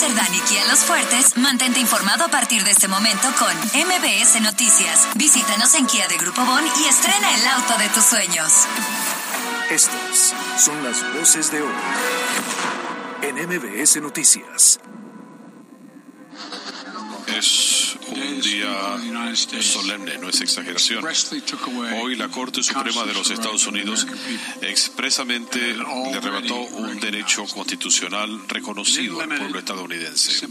Cerdán y Kia Los Fuertes, mantente informado a partir de este momento con MBS Noticias. Visítanos en Kia de Grupo Bon y estrena el auto de tus sueños. Estas son las voces de hoy en MBS Noticias. Es un día solemne, no es exageración. Hoy la Corte Suprema de los Estados Unidos expresamente le arrebató un derecho constitucional reconocido al pueblo estadounidense.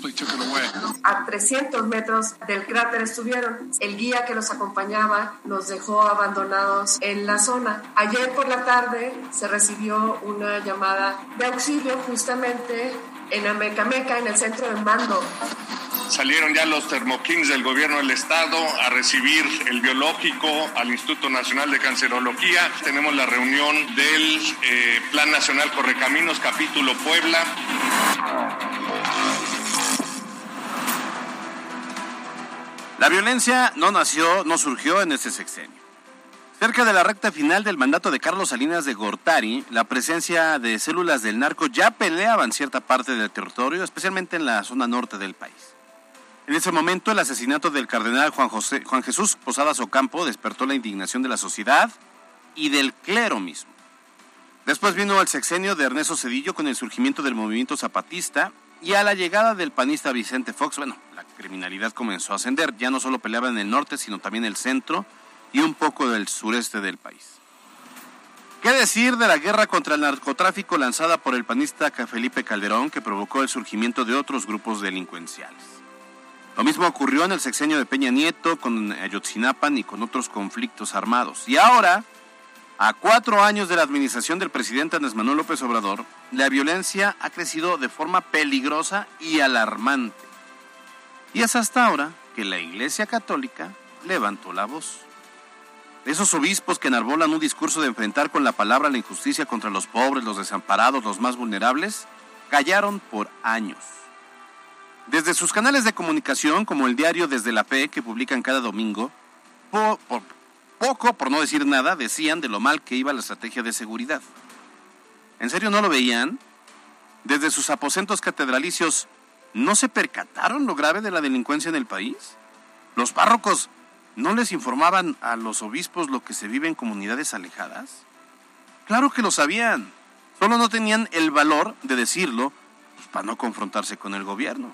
A 300 metros del cráter estuvieron. El guía que los acompañaba nos dejó abandonados en la zona. Ayer por la tarde se recibió una llamada de auxilio justamente en Amecameca, en el centro de mando. Salieron ya los termokings del gobierno del estado a recibir el biológico al Instituto Nacional de Cancerología. Tenemos la reunión del eh, Plan Nacional Correcaminos, capítulo Puebla. La violencia no nació, no surgió en este sexenio. Cerca de la recta final del mandato de Carlos Salinas de Gortari, la presencia de células del narco ya peleaban cierta parte del territorio, especialmente en la zona norte del país. En ese momento, el asesinato del cardenal Juan, Jesús Posadas Ocampo despertó la indignación de la sociedad y del clero mismo. Después vino el sexenio de Ernesto Cedillo con el surgimiento del movimiento zapatista y a la llegada del panista Vicente Fox, bueno, la criminalidad comenzó a ascender. Ya no solo peleaba en el norte, sino también el centro y un poco del sureste del país. ¿Qué decir de la guerra contra el narcotráfico lanzada por el panista Felipe Calderón que provocó el surgimiento de otros grupos delincuenciales? Lo mismo ocurrió en el sexenio de Peña Nieto con Ayotzinapan y con otros conflictos armados. Y ahora, a cuatro años de la administración del presidente Andrés Manuel López Obrador, la violencia ha crecido de forma peligrosa y alarmante. Y es hasta ahora que la Iglesia Católica levantó la voz. Esos obispos que enarbolan un discurso de enfrentar con la palabra la injusticia contra los pobres, los desamparados, los más vulnerables, callaron por años. Desde sus canales de comunicación, como el diario Desde la Fe, que publican cada domingo, poco, por no decir nada, decían de lo mal que iba la estrategia de seguridad. ¿En serio no lo veían? Desde sus aposentos catedralicios, ¿no se percataron lo grave de la delincuencia en el país? ¿Los párrocos no les informaban a los obispos lo que se vive en comunidades alejadas? Claro que lo sabían, solo no tenían el valor de decirlo pues, para no confrontarse con el gobierno.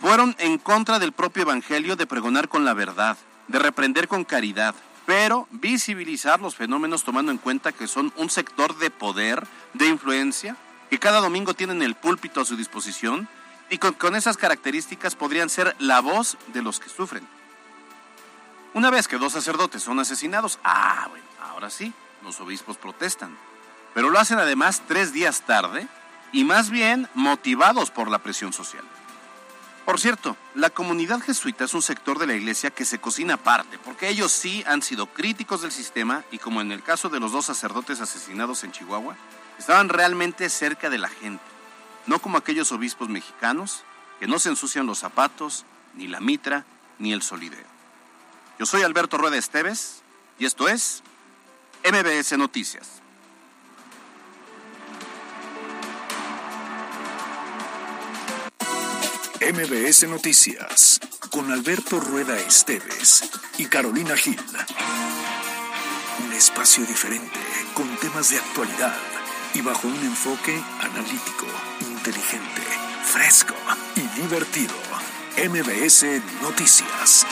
Fueron en contra del propio Evangelio de pregonar con la verdad, de reprender con caridad, pero visibilizar los fenómenos tomando en cuenta que son un sector de poder, de influencia, que cada domingo tienen el púlpito a su disposición y con, esas características podrían ser la voz de los que sufren. Una vez que dos sacerdotes son asesinados, ah, bueno, ahora sí, los obispos protestan. Pero lo hacen además tres días tarde y más bien motivados por la presión social. Por cierto, la comunidad jesuita es un sector de la iglesia que se cocina aparte, porque ellos sí han sido críticos del sistema y como en el caso de los dos sacerdotes asesinados en Chihuahua, estaban realmente cerca de la gente, no como aquellos obispos mexicanos que no se ensucian los zapatos, ni la mitra, ni el solideo. Yo soy Alberto Rueda Esteves y esto es MBS Noticias. MBS Noticias con Alberto Rueda Esteves y Carolina Gil. Un espacio diferente con temas de actualidad y bajo un enfoque analítico, inteligente, fresco y divertido. MBS Noticias.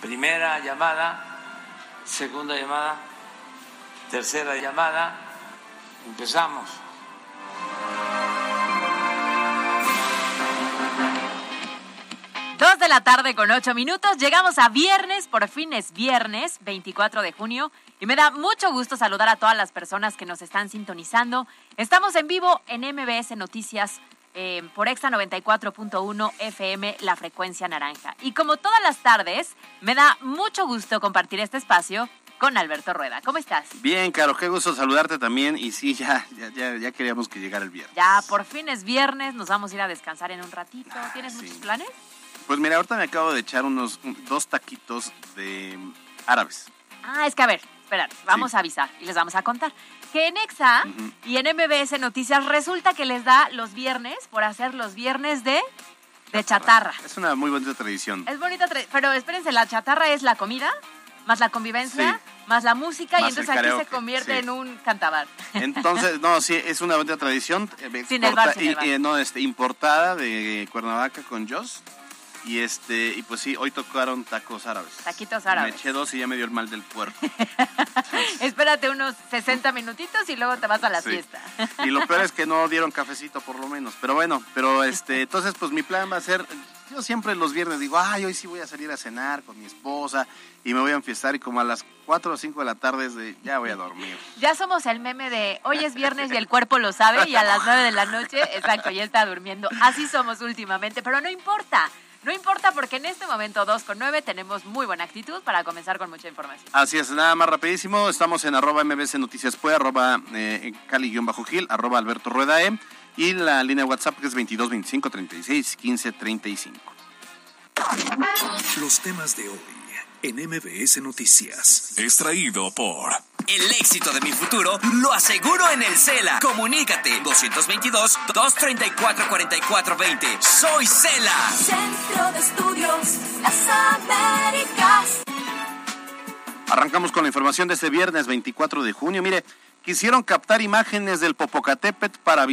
Primera llamada, segunda llamada, tercera llamada. Empezamos. Dos de la tarde con ocho minutos. Llegamos a viernes, por fin es viernes, 24 de junio. Y me da mucho gusto saludar a todas las personas que nos están sintonizando. Estamos en vivo en MBS Noticias eh, por Exa 94.1 FM, la frecuencia naranja. Y como todas las tardes, me da mucho gusto compartir este espacio con Alberto Rueda. ¿Cómo estás? Bien, Caro, qué gusto saludarte también. Y sí, ya, ya, ya, ya queríamos que llegara el viernes. Ya, por fin es viernes, nos vamos a ir a descansar en un ratito. ¿Tienes sí. muchos planes? Pues mira, ahorita me acabo de echar unos un- dos taquitos de árabes. Ah, es que a ver, espérate, vamos a avisar y les vamos a contar. Que en EXA y en MBS Noticias resulta que les da los viernes por hacer los viernes de, de chatarra. Es una muy bonita tradición. Es bonita, tra- pero espérense, la chatarra es la comida, más la convivencia, Sí. más la música y entonces aquí se convierte sí. en un cantabar. Entonces, no, sí, es una bonita tradición. eh, Sin el bar, exporta- sin el bar. y- y, no, este, importada de Cuernavaca con Joss. Y este, y pues sí, hoy tocaron tacos árabes. Taquitos árabes. Me eché dos y ya me dio el mal del puerco. Espérate unos 60 minutitos y luego te vas a la Sí. fiesta. Y lo peor es que no dieron cafecito por lo menos. Pero bueno, pero este, entonces pues mi plan va a ser, yo siempre los viernes digo, ay, hoy sí voy a salir a cenar con mi esposa y me voy a enfiestar y como a las 4 o 5 de la tarde es de, ya voy a dormir. Ya somos el meme de hoy es viernes y el cuerpo lo sabe y a las 9 de la noche, exacto, ya está durmiendo. Así somos últimamente, pero no importa. No importa porque en este momento 2 con 9 tenemos muy buena actitud para comenzar con mucha información. Así es, nada más rapidísimo, estamos en arroba mbc noticias Pue, arroba eh, cali-gil, arroba alberto rueda e, y la línea WhatsApp que es 22 25 36 15 35. Los temas de hoy en MBS Noticias. Extraído por El éxito de mi futuro lo aseguro en el CELA. Comunícate 222-234-4420. Soy CELA. Centro de Estudios Las Américas. Arrancamos con la información de este viernes 24 de junio. Mire, quisieron captar imágenes del Popocatépetl para,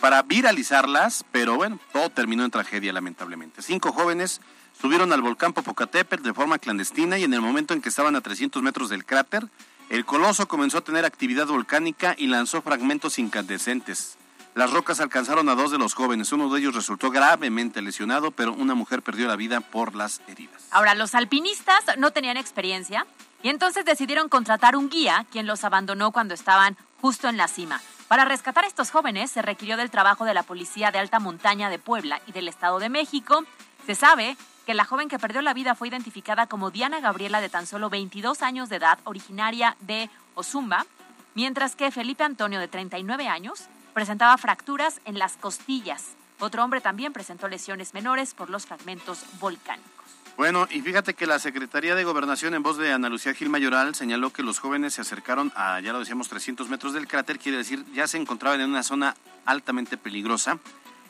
para viralizarlas, pero bueno, todo terminó en tragedia lamentablemente. Cinco jóvenes subieron al volcán Popocatépetl de forma clandestina y en el momento en que estaban a 300 metros del cráter, el coloso comenzó a tener actividad volcánica y lanzó fragmentos incandescentes. Las rocas alcanzaron a dos de los jóvenes. Uno de ellos resultó gravemente lesionado, pero una mujer perdió la vida por las heridas. Ahora, los alpinistas no tenían experiencia y entonces decidieron contratar un guía quien los abandonó cuando estaban justo en la cima. Para rescatar a estos jóvenes se requirió del trabajo de la Policía de Alta Montaña de Puebla y del Estado de México. Se sabe que la joven que perdió la vida fue identificada como Diana Gabriela de tan solo 22 años de edad, originaria de Ozumba, mientras que Felipe Antonio de 39 años presentaba fracturas en las costillas. Otro hombre también presentó lesiones menores por los fragmentos volcánicos. Bueno, y fíjate que la Secretaría de Gobernación, en voz de Ana Lucía Gil Mayoral, señaló que los jóvenes se acercaron a, ya lo decíamos, 300 metros del cráter, quiere decir, ya se encontraban en una zona altamente peligrosa.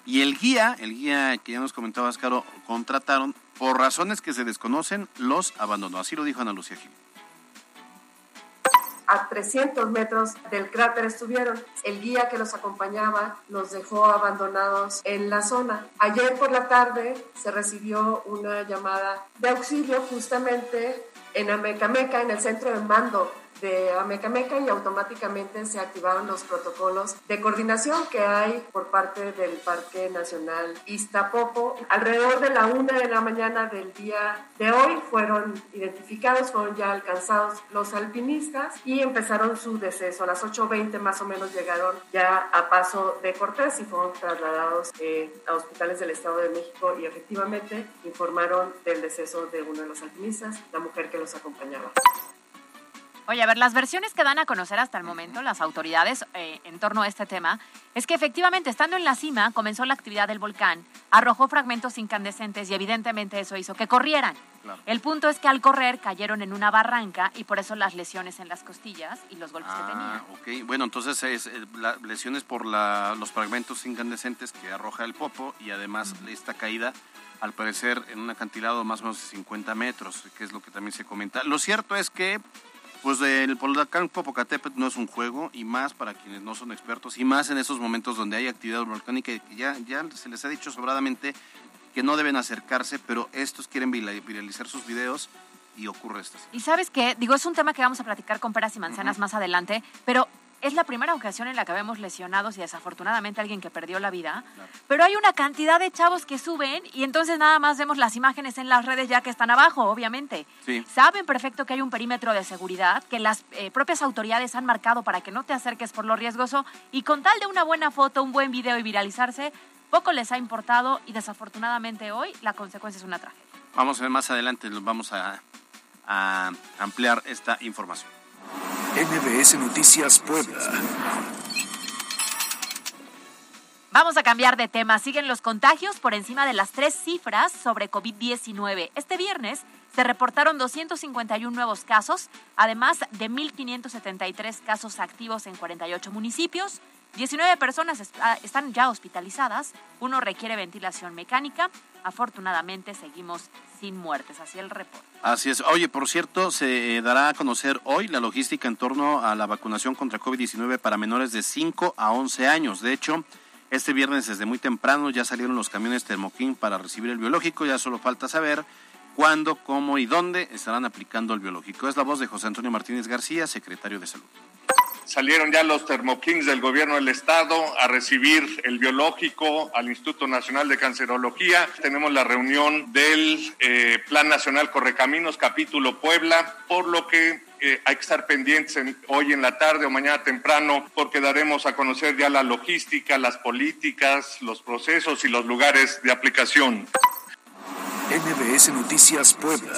Y el guía, el guía que ya nos comentaba Caro, contrataron, por razones que se desconocen, los abandonó. Así lo dijo Ana Lucía Gil. A 300 metros del cráter estuvieron. El guía que los acompañaba los dejó abandonados en la zona. Ayer por la tarde se recibió una llamada de auxilio justamente en Amecameca, en el centro de mando de Amecameca y automáticamente se activaron los protocolos de coordinación que hay por parte del Parque Nacional Iztapopo. Alrededor de la una de la mañana del día de hoy fueron identificados, fueron ya alcanzados los alpinistas y empezaron su deceso. A las 8.20 más o menos llegaron ya a Paso de Cortés y fueron trasladados eh, a hospitales del Estado de México y efectivamente informaron del deceso de uno de los alpinistas, la mujer que los acompañaba. Oye, a ver, las versiones que dan a conocer hasta el momento las autoridades eh, en torno a este tema es que efectivamente, estando en la cima, comenzó la actividad del volcán, arrojó fragmentos incandescentes y evidentemente eso hizo que corrieran. Claro. El punto es que al correr cayeron en una barranca y por eso las lesiones en las costillas y los golpes que tenían. Ah, ok. Bueno, entonces es eh, la- lesiones por la- los fragmentos incandescentes que arroja el popo y además esta caída, al parecer, en un acantilado más o menos de 50 metros, que es lo que también se comenta. Lo cierto es que, pues, el volcán Popocatépetl no es un juego y más para quienes no son expertos y más en esos momentos donde hay actividad volcánica y que ya, ya se les ha dicho sobradamente que no deben acercarse, pero estos quieren vira- viralizar sus videos y ocurre esto. Y sabes qué, digo, es un tema que vamos a platicar con peras y manzanas más adelante, pero es la primera ocasión en la que vemos lesionados y desafortunadamente alguien que perdió la vida. Pero hay una cantidad de chavos que suben y entonces nada más vemos las imágenes en las redes ya que están abajo, obviamente. Sí. Saben perfecto que hay un perímetro de seguridad que las eh, propias autoridades han marcado para que no te acerques por lo riesgoso y con tal de una buena foto, un buen video y viralizarse, poco les ha importado y desafortunadamente hoy la consecuencia es una tragedia. Vamos a ver más adelante, vamos a, a ampliar esta información. MBS Noticias Puebla. Vamos a cambiar de tema. Siguen los contagios por encima de las tres cifras sobre COVID-19. Este viernes se reportaron 251 nuevos casos, además de 1.573 casos activos en 48 municipios. 19 personas están ya hospitalizadas, uno requiere ventilación mecánica. Afortunadamente seguimos sin muertes, así el reporte. Así es. Oye, por cierto, se dará a conocer hoy la logística en torno a la vacunación contra COVID-19 para menores de 5 a 11 años. De hecho, este viernes desde muy temprano ya salieron los camiones Termoquín para recibir el biológico, ya solo falta saber cuándo, cómo y dónde estarán aplicando el biológico. Es la voz de José Antonio Martínez García, secretario de Salud. Salieron ya los termokings del gobierno del estado a recibir el biológico al Instituto Nacional de Cancerología. Tenemos la reunión del eh, Plan Nacional Correcaminos, capítulo Puebla, por lo que eh, hay que estar pendientes hoy en la tarde o mañana temprano porque daremos a conocer ya la logística, las políticas, los procesos y los lugares de aplicación. NBS Noticias Puebla.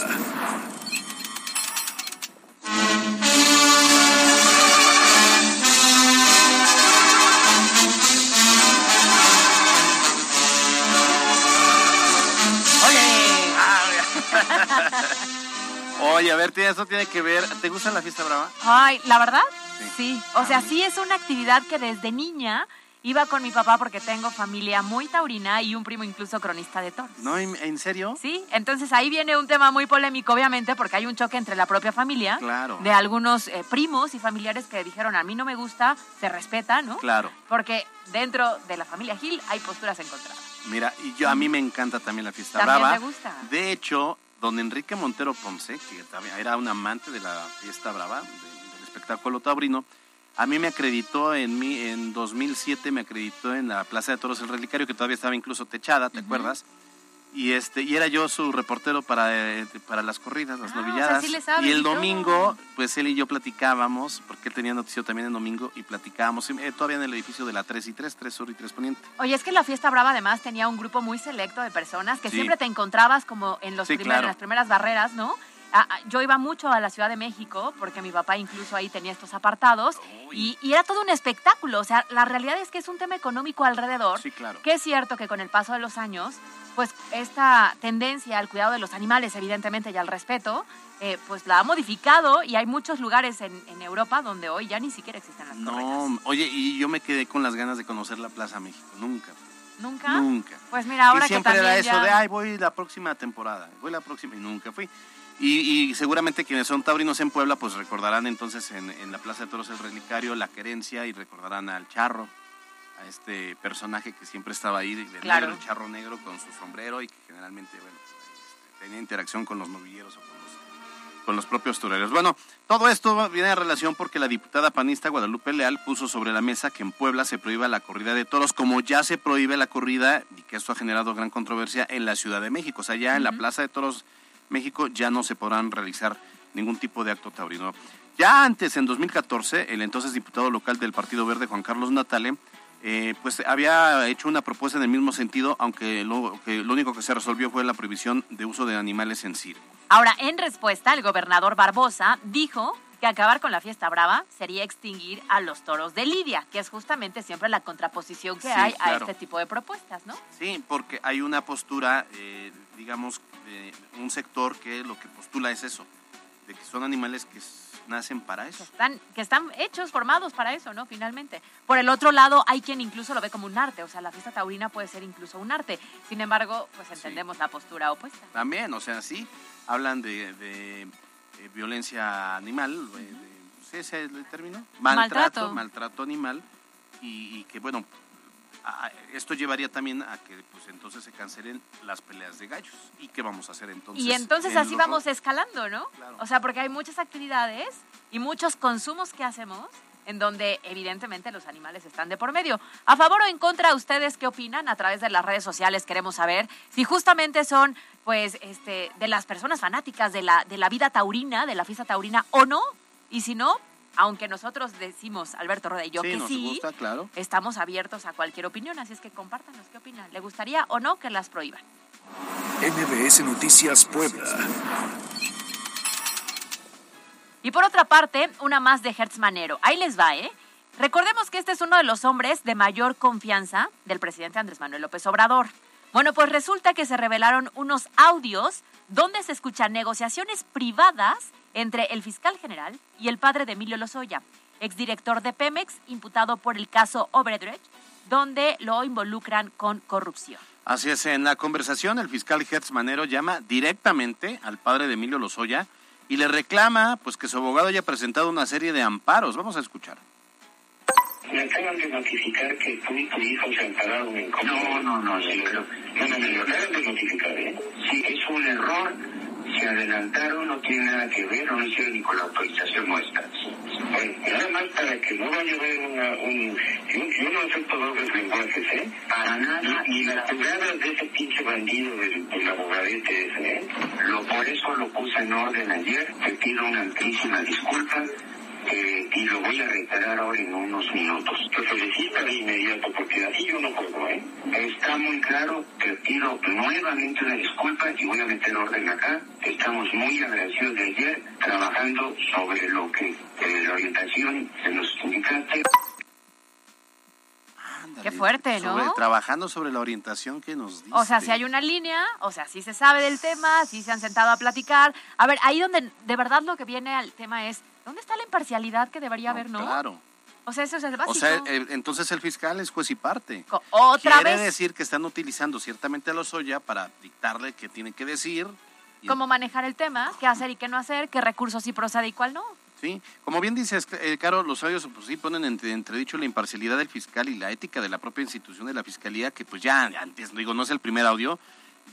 Ver, eso tiene que ver. ¿Te gusta la fiesta brava? Ay, la verdad, sí. O sea, sí es una actividad que desde niña iba con mi papá porque tengo familia muy taurina y un primo incluso cronista de toros. ¿No? ¿En serio? Sí, entonces ahí viene un tema muy polémico, obviamente, porque hay un choque entre la propia familia. Claro. De algunos eh, primos y familiares que dijeron, a mí no me gusta, se respeta, ¿no? Claro. Porque dentro de la familia Gil hay posturas encontradas. Mira, y yo a mí me encanta también la fiesta ¿También brava. te gusta? De hecho, don Enrique Montero Ponce, que era un amante de la fiesta brava, del espectáculo taurino, a mí me acreditó en mi, en 2007 me acreditó en la Plaza de Toros el Relicario, que todavía estaba incluso techada, ¿te acuerdas? Y este y era yo su reportero para, eh, para las corridas, las Ah, o sea, novilladas. sí le sabe y el domingo, pues él y yo platicábamos, porque él tenía noticiero también en domingo, y platicábamos eh, todavía en el edificio de la 3 y 3, 3 Sur y 3 Poniente. Oye, es que la fiesta brava además tenía un grupo muy selecto de personas que Sí. siempre te encontrabas como en, los Sí, primer- claro. en las primeras barreras, ¿no? Yo iba mucho a la Ciudad de México porque mi papá incluso ahí tenía estos apartados y, y era todo un espectáculo. O sea, la realidad es que es un tema económico alrededor. Sí, claro. Que es cierto que con el paso de los años, pues esta tendencia al cuidado de los animales, evidentemente, y al respeto, eh, pues la ha modificado y hay muchos lugares en, en Europa donde hoy ya ni siquiera existen las. No, oye, y yo me quedé con las ganas de conocer la Plaza México, nunca. ¿Nunca? Nunca. Pues mira, ahora y siempre que también era eso ya- de, ay, voy la próxima temporada, voy la próxima, y nunca fui. Y, y seguramente quienes son taurinos en Puebla, pues recordarán entonces en, en la Plaza de Toros el Relicario, la querencia, y recordarán al charro, a este personaje que siempre estaba ahí, Claro. negro, el charro negro con su sombrero, y que generalmente, bueno, este, tenía interacción con los novilleros o con los, con los propios toreros. Bueno, todo esto viene a relación porque la diputada panista Guadalupe Leal puso sobre la mesa que en Puebla se prohíba la corrida de toros, como ya se prohíbe la corrida, y que esto ha generado gran controversia en la Ciudad de México. O sea, ya en la Plaza de Toros México ya no se podrán realizar ningún tipo de acto taurino. Ya antes, en 2014, el entonces diputado local del Partido Verde, Juan Carlos Natale, eh, pues había hecho una propuesta en el mismo sentido, aunque lo, que lo único que se resolvió fue la prohibición de uso de animales en circo. Ahora, en respuesta, el gobernador Barbosa dijo que acabar con la fiesta brava sería extinguir a los toros de Lidia, que es justamente siempre la contraposición que Sí, hay a este tipo de propuestas, ¿no? Sí, porque hay una postura, eh, digamos, de un sector que lo que postula es eso, de que son animales que nacen para eso. Están, que están hechos, formados para eso, ¿no? Finalmente. Por el otro lado, hay quien incluso lo ve como un arte, o sea, la fiesta taurina puede ser incluso un arte. Sin embargo, pues entendemos la postura opuesta. También, o sea, sí, hablan de, de, eh, violencia animal, eh, de- ¿sí ese es el término? Maltrato, Maltrato. maltrato animal, y, y que bueno, a- esto llevaría también a que pues entonces se cancelen las peleas de gallos. ¿Y qué vamos a hacer entonces? Y entonces en así vamos escalando, ¿no? Claro. O sea, porque hay muchas actividades y muchos consumos que hacemos en donde evidentemente los animales están de por medio. A favor o en contra, ¿ustedes qué opinan? A través de las redes sociales queremos saber si justamente son pues este de las personas fanáticas de la de la vida taurina, de la fiesta taurina o no. Y si no, aunque nosotros decimos Alberto Roda y yo Sí, que nos sí, gusta, claro. estamos abiertos a cualquier opinión, así es que compártanos qué opinan. ¿Le gustaría o no que las prohíban? NBS Noticias Puebla. Y por otra parte, una más de Hertz Manero. Ahí les va, ¿eh? Recordemos que este es uno de los hombres de mayor confianza del presidente Andrés Manuel López Obrador. Bueno, pues resulta que se revelaron unos audios donde se escuchan negociaciones privadas entre el fiscal general y el padre de Emilio Lozoya, exdirector de Pemex, imputado por el caso Obredrecht, donde lo involucran con corrupción. Así es, en la conversación el fiscal Hertz Manero llama directamente al padre de Emilio Lozoya y le reclama pues que su abogado haya presentado una serie de amparos. Vamos a escuchar. Me acaban de notificar que tú y tu hijo se ampararon en contra. No, no, no, sí, pero... No, no, me lo acaban de notificar, ¿eh? Sí, es un error, se adelantaron, no tiene nada que ver, no hicieron ni con la autorización nuestra. Bueno, nada más para que no vaya a haber una, un... Yo, yo no acepto dobles lenguajes, ¿eh? Para nada, ni las jugadas de ese pinche bandido del, del abogadete ese, ¿eh? Lo, por eso lo puse en orden ayer, te pido una amplísima disculpa, eh, y lo voy a reiterar ahora en unos minutos. Te felicito de inmediato porque así yo no puedo, ¿eh? Está muy claro que pido nuevamente una disculpa y voy a meter orden acá. Estamos muy agradecidos de ayer trabajando sobre lo que eh, la orientación de los sindicatos. Qué fuerte, ¿no? Sobre- trabajando sobre la orientación que nos dice. O sea, si hay una línea, o sea, si se sabe del tema, si se han sentado a platicar. A ver, ahí donde de verdad lo que viene al tema es, ¿dónde está la imparcialidad que debería haber, no? Claro. O sea, eso es el básico. O sea, entonces el fiscal es juez y parte. Otra Quiere vez, decir que están utilizando ciertamente a Lozoya para dictarle qué tiene que decir. y- cómo manejar el tema, qué hacer y qué no hacer, qué recursos sí procede y cuál no. Sí, como bien dices, eh, Caro, los audios pues, sí ponen entre, entredicho la imparcialidad del fiscal y la ética de la propia institución de la fiscalía, que pues ya antes, digo, no es el primer audio,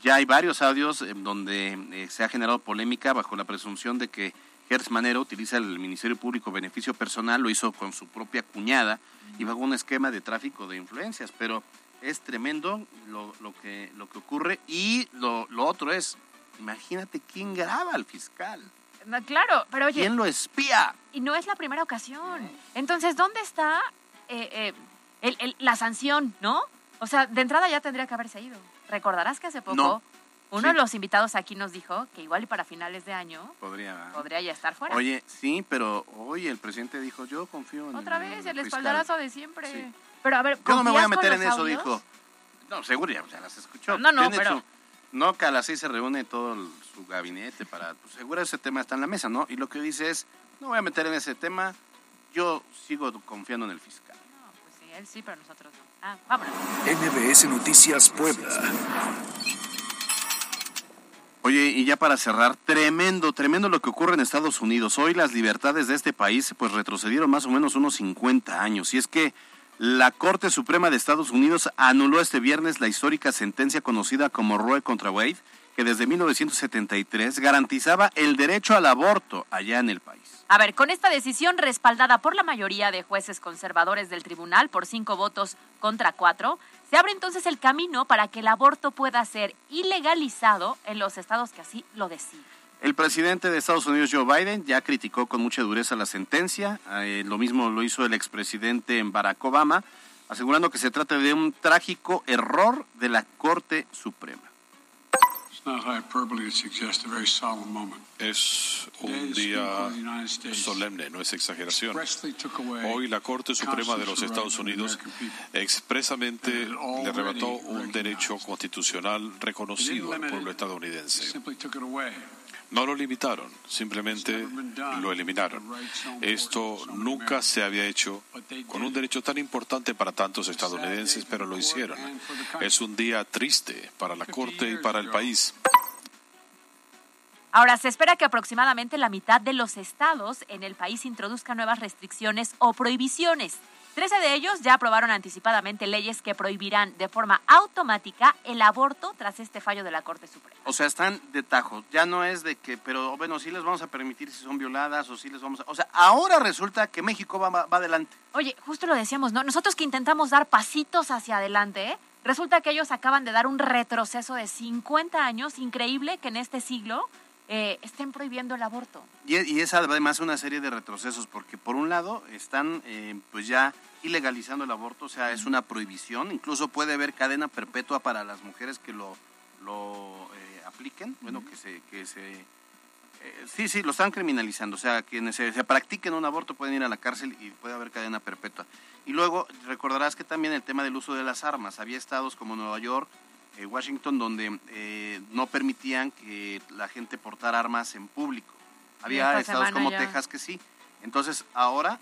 ya hay varios audios en donde eh, se ha generado polémica bajo la presunción de que Gers Manero utiliza el Ministerio Público beneficio personal, lo hizo con su propia cuñada y bajo un esquema de tráfico de influencias, pero es tremendo lo, lo que, lo que ocurre y lo, lo otro es, imagínate quién graba al fiscal, No, Claro, pero oye, quién lo espía. y no es la primera ocasión. Entonces, ¿dónde está eh, eh, el- el- la sanción, no? O sea, de entrada ya tendría que haberse ido. Recordarás que hace poco No. Uno Sí. de los invitados aquí nos dijo que igual y para finales de año Podría. podría ya estar fuera. Oye, sí, pero hoy el presidente dijo, yo confío en Otra el vez, el fiscal". espaldarazo de siempre. Sí. Pero a ver, Yo no me voy a ¿confías con meter en eso, audios? dijo. No, seguro ya, ya las escuchó. No, no, pero- su- no, que a las seis se reúne todo el- su gabinete para... Pues, seguro ese tema está en la mesa, ¿no? Y lo que dice es, no voy a meter en ese tema, yo sigo confiando en el fiscal. No, pues sí, él sí, pero nosotros no. Ah, vámonos. MBS Noticias Puebla. Oye, y ya para cerrar, tremendo, tremendo lo que ocurre en Estados Unidos. Hoy las libertades de este país pues retrocedieron más o menos unos 50 años. Y es que la Corte Suprema de Estados Unidos anuló este viernes la histórica sentencia conocida como Roe contra Wade, que desde 1973 garantizaba el derecho al aborto allá en el país. A ver, con esta decisión respaldada por la mayoría de jueces conservadores del tribunal por cinco votos contra cuatro, se abre entonces el camino para que el aborto pueda ser ilegalizado en los estados que así lo decidan. El presidente de Estados Unidos, Joe Biden, ya criticó con mucha dureza la sentencia. Eh, lo mismo lo hizo el expresidente Barack Obama, asegurando que se trata de un trágico error de la Corte Suprema. Es un día solemne, no es exageración. Hoy la Corte Suprema de los Estados Unidos expresamente le arrebató un derecho constitucional reconocido al pueblo estadounidense. No lo limitaron, simplemente lo eliminaron. Esto nunca se había hecho con un derecho tan importante para tantos estadounidenses, pero lo hicieron. Es un día triste para la Corte y para el país. Ahora, se espera que aproximadamente la mitad de los estados en el país introduzcan nuevas restricciones o prohibiciones. Trece de ellos ya aprobaron anticipadamente leyes que prohibirán de forma automática el aborto tras este fallo de la Corte Suprema. O sea, están de tajo. Ya no es de que, pero bueno, sí les vamos a permitir si son violadas o sí les vamos a... O sea, ahora resulta que México va, va, va adelante. Oye, justo lo decíamos, ¿no? Nosotros que intentamos dar pasitos hacia adelante, ¿eh? resulta que ellos acaban de dar un retroceso de 50 años, increíble que en este siglo eh, estén prohibiendo el aborto. Y, y es además una serie de retrocesos, porque por un lado están eh, pues ya ilegalizando el aborto, o sea, es una prohibición, incluso puede haber cadena perpetua para las mujeres que lo, lo eh, apliquen, bueno, que se... Que se eh, sí, sí, lo están criminalizando, o sea, quienes se, se practiquen un aborto pueden ir a la cárcel y puede haber cadena perpetua. Y luego recordarás que también el tema del uso de las armas, había estados como Nueva York, Washington, donde eh, no permitían que la gente portara armas en público. Había estados como Texas que sí. Entonces, ahora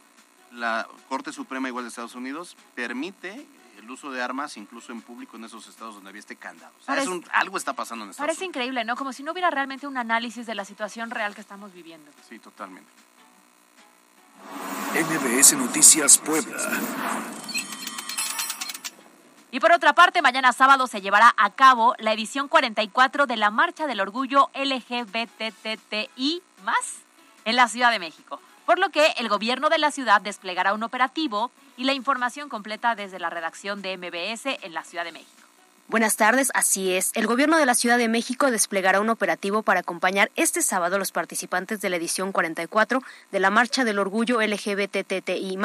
la Corte Suprema igual de Estados Unidos permite el uso de armas incluso en público en esos estados donde había este candado. algo está pasando en Estados Parece increíble, ¿no? Como si no hubiera realmente un análisis de la situación real que estamos viviendo. Sí, totalmente. MBS Noticias Puebla. Y por otra parte, mañana sábado se llevará a cabo la edición 44 de la Marcha del Orgullo LGBTTI en la Ciudad de México, por lo que el gobierno de la ciudad desplegará un operativo y la información completa desde la redacción de MBS en la Ciudad de México. Buenas tardes, así es. El gobierno de la Ciudad de México desplegará un operativo para acompañar este sábado a los participantes de la edición 44 de la Marcha del Orgullo LGBTTI+,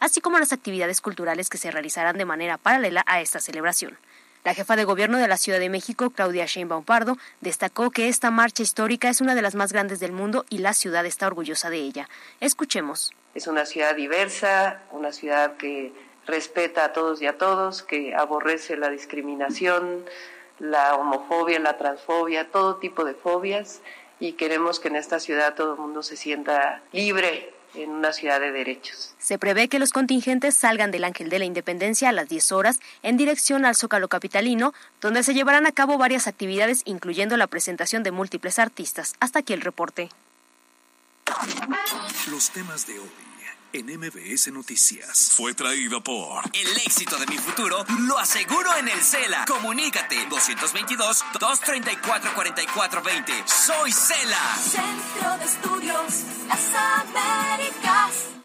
así como las actividades culturales que se realizarán de manera paralela a esta celebración. La jefa de gobierno de la Ciudad de México, Claudia Sheinbaum Pardo, destacó que esta marcha histórica es una de las más grandes del mundo y la ciudad está orgullosa de ella. Escuchemos. Es una ciudad diversa, una ciudad que respeta a todos y a todos, que aborrece la discriminación, la homofobia, la transfobia, todo tipo de fobias y queremos que en esta ciudad todo el mundo se sienta libre en una ciudad de derechos. Se prevé que los contingentes salgan del Ángel de la Independencia a las 10 horas en dirección al Zócalo Capitalino, donde se llevarán a cabo varias actividades, incluyendo la presentación de múltiples artistas. Hasta aquí el reporte. Los temas de hoy en MBS Noticias. Fue traído por El éxito de mi futuro lo aseguro en el CELA. Comunícate 222-234-4420. Soy CELA. Centro de Estudios Las Américas.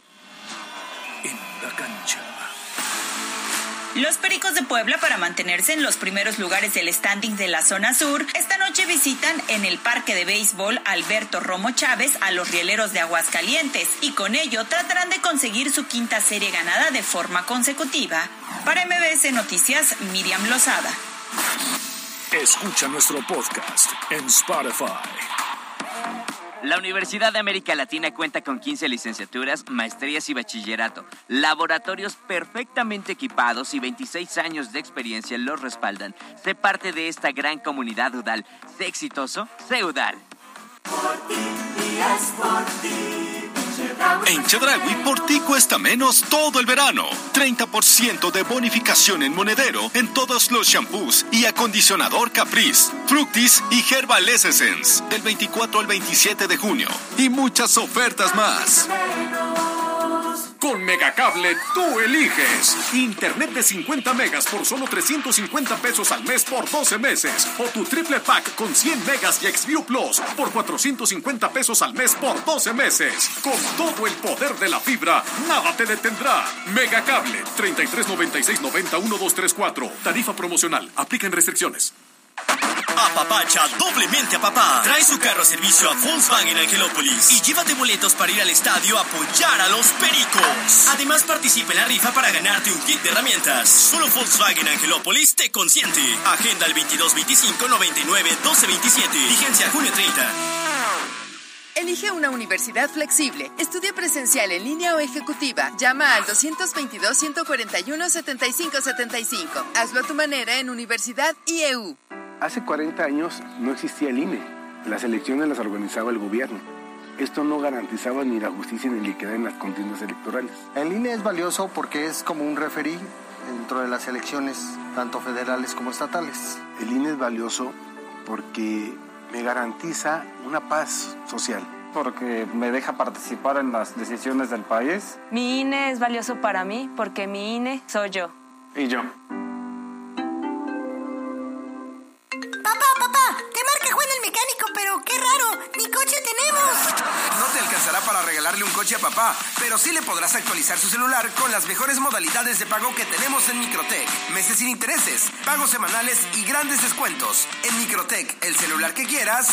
Los Pericos de Puebla, para mantenerse en los primeros lugares del standing de la zona sur, esta noche visitan en el Parque de Béisbol Alberto Romo Chávez a los Rieleros de Aguascalientes y con ello tratarán de conseguir su quinta serie ganada de forma consecutiva. Para MBS Noticias, Miriam Lozada. Escucha nuestro podcast en Spotify. La Universidad de América Latina cuenta con 15 licenciaturas, maestrías y bachillerato, laboratorios perfectamente equipados y 26 años de experiencia los respaldan. Sé parte de esta gran comunidad UDAL. Sé exitoso, sé UDAL. En Chedragui por ti cuesta menos todo el verano. 30% de bonificación en monedero en todos los shampoos y acondicionador Caprice, Fructis y Herbal Essence del 24 al 27 de junio. Y muchas ofertas más. Con Megacable tú eliges. Internet de 50 megas por solo 350 pesos al mes por 12 meses. O tu triple pack con 100 megas y Xview Plus por 450 pesos al mes por 12 meses. Con todo el poder de la fibra, nada te detendrá. Megacable 33 96 90 1234. Tarifa promocional. Aplican restricciones. Apapacha doblemente a papá. Trae su carro a servicio a Volkswagen Angelópolis y llévate boletos para ir al estadio a apoyar a los pericos. Además, participa en la rifa para ganarte un kit de herramientas. Solo Volkswagen Angelópolis te consiente. Agenda el 2225 99 1227. Vigencia junio 30. Elige una universidad flexible. Estudia presencial en línea o ejecutiva. Llama al 222-141-7575. Hazlo a tu manera en Universidad IEU. Hace 40 años no existía el INE. Las elecciones las organizaba el gobierno. Esto no garantizaba ni la justicia ni la equidad en las contiendas electorales. El INE es valioso porque es como un referí dentro de las elecciones, tanto federales como estatales. El INE es valioso porque me garantiza una paz social. Porque me deja participar en las decisiones del país. Mi INE es valioso para mí porque mi INE soy yo. Y yo. Un coche a papá, pero sí le podrás actualizar su celular con las mejores modalidades de pago que tenemos en Microtech. Meses sin intereses, pagos semanales y grandes descuentos. En Microtech, el celular que quieras.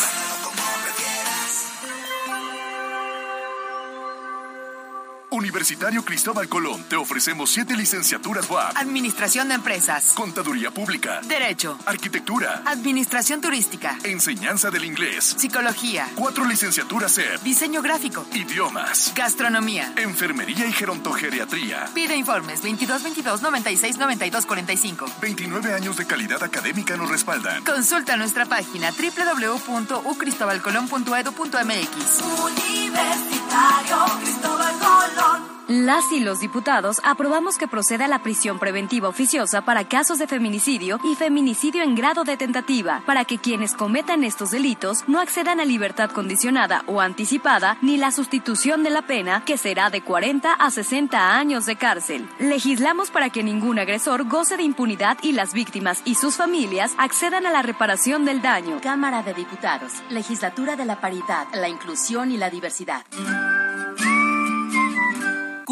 Universitario Cristóbal Colón, te ofrecemos siete licenciaturas WAP. Administración de empresas. Contaduría pública. Derecho. Arquitectura. Administración turística. Enseñanza del inglés. Psicología. Cuatro licenciaturas CEP. Diseño gráfico. Idiomas. Gastronomía. Enfermería y gerontogeriatría. Pide informes 22 22 96 92 45. 29 años de calidad académica nos respaldan. Consulta nuestra página www.ucristobalcolón.edu.mx. Universitario Cristóbal Colón. Las y los diputados aprobamos que proceda la prisión preventiva oficiosa para casos de feminicidio y feminicidio en grado de tentativa, para que quienes cometan estos delitos no accedan a libertad condicionada o anticipada ni la sustitución de la pena, que será de 40 a 60 años de cárcel. Legislamos para que ningún agresor goce de impunidad y las víctimas y sus familias accedan a la reparación del daño. Cámara de Diputados, Legislatura de la Paridad, la Inclusión y la Diversidad.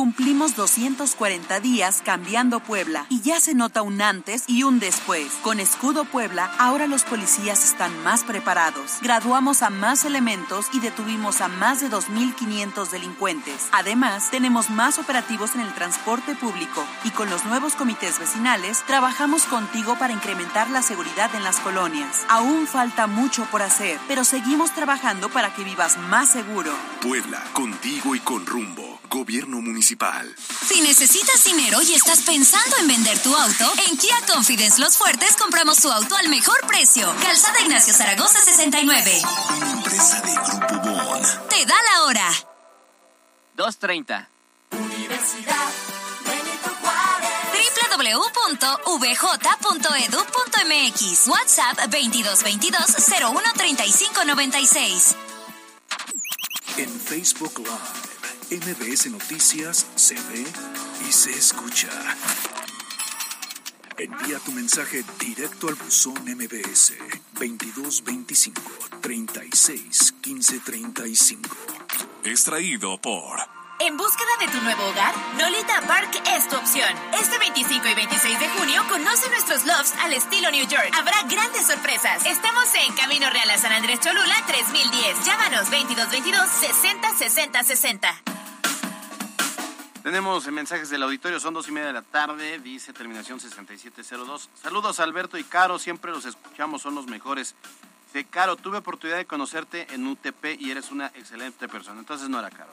Cumplimos 240 días cambiando Puebla y ya se nota un antes y un después. Con Escudo Puebla, ahora los policías están más preparados. Graduamos a más elementos y detuvimos a más de 2.500 delincuentes. Además, tenemos más operativos en el transporte público y con los nuevos comités vecinales trabajamos contigo para incrementar la seguridad en las colonias. Aún falta mucho por hacer, pero seguimos trabajando para que vivas más seguro. Puebla, contigo y con rumbo. Gobierno Municipal. Si necesitas dinero y estás pensando en vender tu auto, en Kia Confidence Los Fuertes compramos tu auto al mejor precio. Calzada Ignacio Zaragoza 69. Una empresa de Grupo Bon. Te da la hora. 2.30. Universidad www.vj.edu.mx WhatsApp 2222 013596 En Facebook Live, MBS Noticias se ve y se escucha. Envía tu mensaje directo al buzón MBS 2225 36 15 35. Extraído por En búsqueda de tu nuevo hogar, Lolita Park es tu opción. Este 25 y 26 de junio conoce nuestros lofts al estilo New York. Habrá grandes sorpresas. Estamos en Camino Real a San Andrés Cholula 3010. Llámanos 2222 60 60 60. Tenemos mensajes del auditorio, son dos y media de la tarde, dice terminación 6702. Saludos Alberto y Caro, siempre los escuchamos, son los mejores. Dice, Caro, tuve oportunidad de conocerte en UTP y eres una excelente persona. Entonces no era Caro.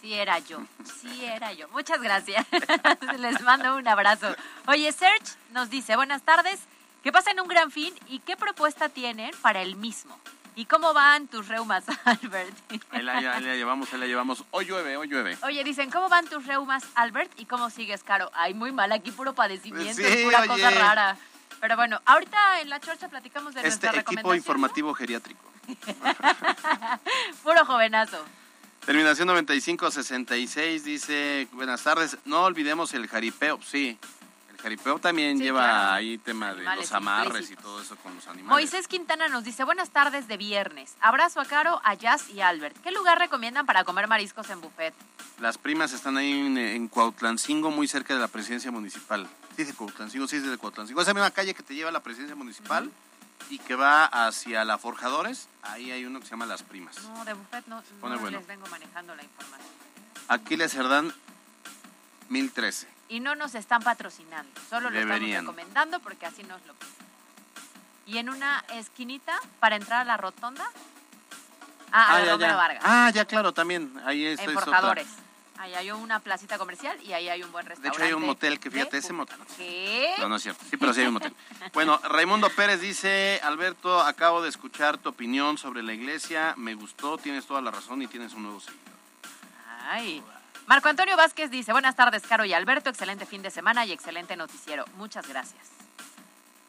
Sí era yo, sí era yo. Muchas gracias. Les mando un abrazo. Oye, Serge nos dice, buenas tardes, que pasen un gran fin y qué propuesta tienen para el mismo. ¿Y cómo van tus reumas, Albert? Ahí la, ahí la llevamos, ahí la llevamos. Hoy llueve, hoy llueve. Oye, dicen, ¿cómo van tus reumas, Albert? ¿Y cómo sigues, Caro? Ay, muy mal, aquí puro padecimiento, Sí, pura oye. cosa rara. Pero bueno, ahorita en la chorcha platicamos de Este nuestra equipo recomendación. informativo geriátrico. Puro jovenazo. Terminación 9566 dice, buenas tardes, no olvidemos el jaripeo. Sí, jaripeo también Sí, lleva claro. ahí tema de los amarres y todo eso con los animales. Moisés Quintana nos dice, buenas tardes de viernes. Abrazo a Caro, a Jazz y Albert. ¿Qué lugar recomiendan para comer mariscos en buffet? Las primas están ahí en, en Cuautlancingo, muy cerca de la presidencia municipal. Sí, de Cuautlancingo, sí, es de Cuautlancingo. Esa misma calle que te lleva a la presidencia municipal y que va hacia la Forjadores, ahí hay uno que se llama Las Primas. No, de buffet no, Pone no bueno. les vengo manejando la información. Aquiles Cerdán, 1013. Y no nos están patrocinando, solo lo Deberían. estamos recomendando porque así nos lo piden. Y en una esquinita para entrar a la rotonda. Ah, a la ya, Romero ya. Vargas. Ah, ya, claro, también. Ahí está. en es otra. Forjadores. Ahí hay una placita comercial y ahí hay un buen De restaurante. hecho, hay un motel que, de fíjate, ese motel. ¿Qué? No, no es cierto. Sí, pero sí hay un motel. Bueno, Raimundo Pérez dice, Alberto, acabo de escuchar tu opinión sobre la iglesia. Me gustó, tienes toda la razón y tienes un nuevo seguidor. Ay. Marco Antonio Vázquez dice, buenas tardes, Caro y Alberto, excelente fin de semana y excelente noticiero. Muchas gracias.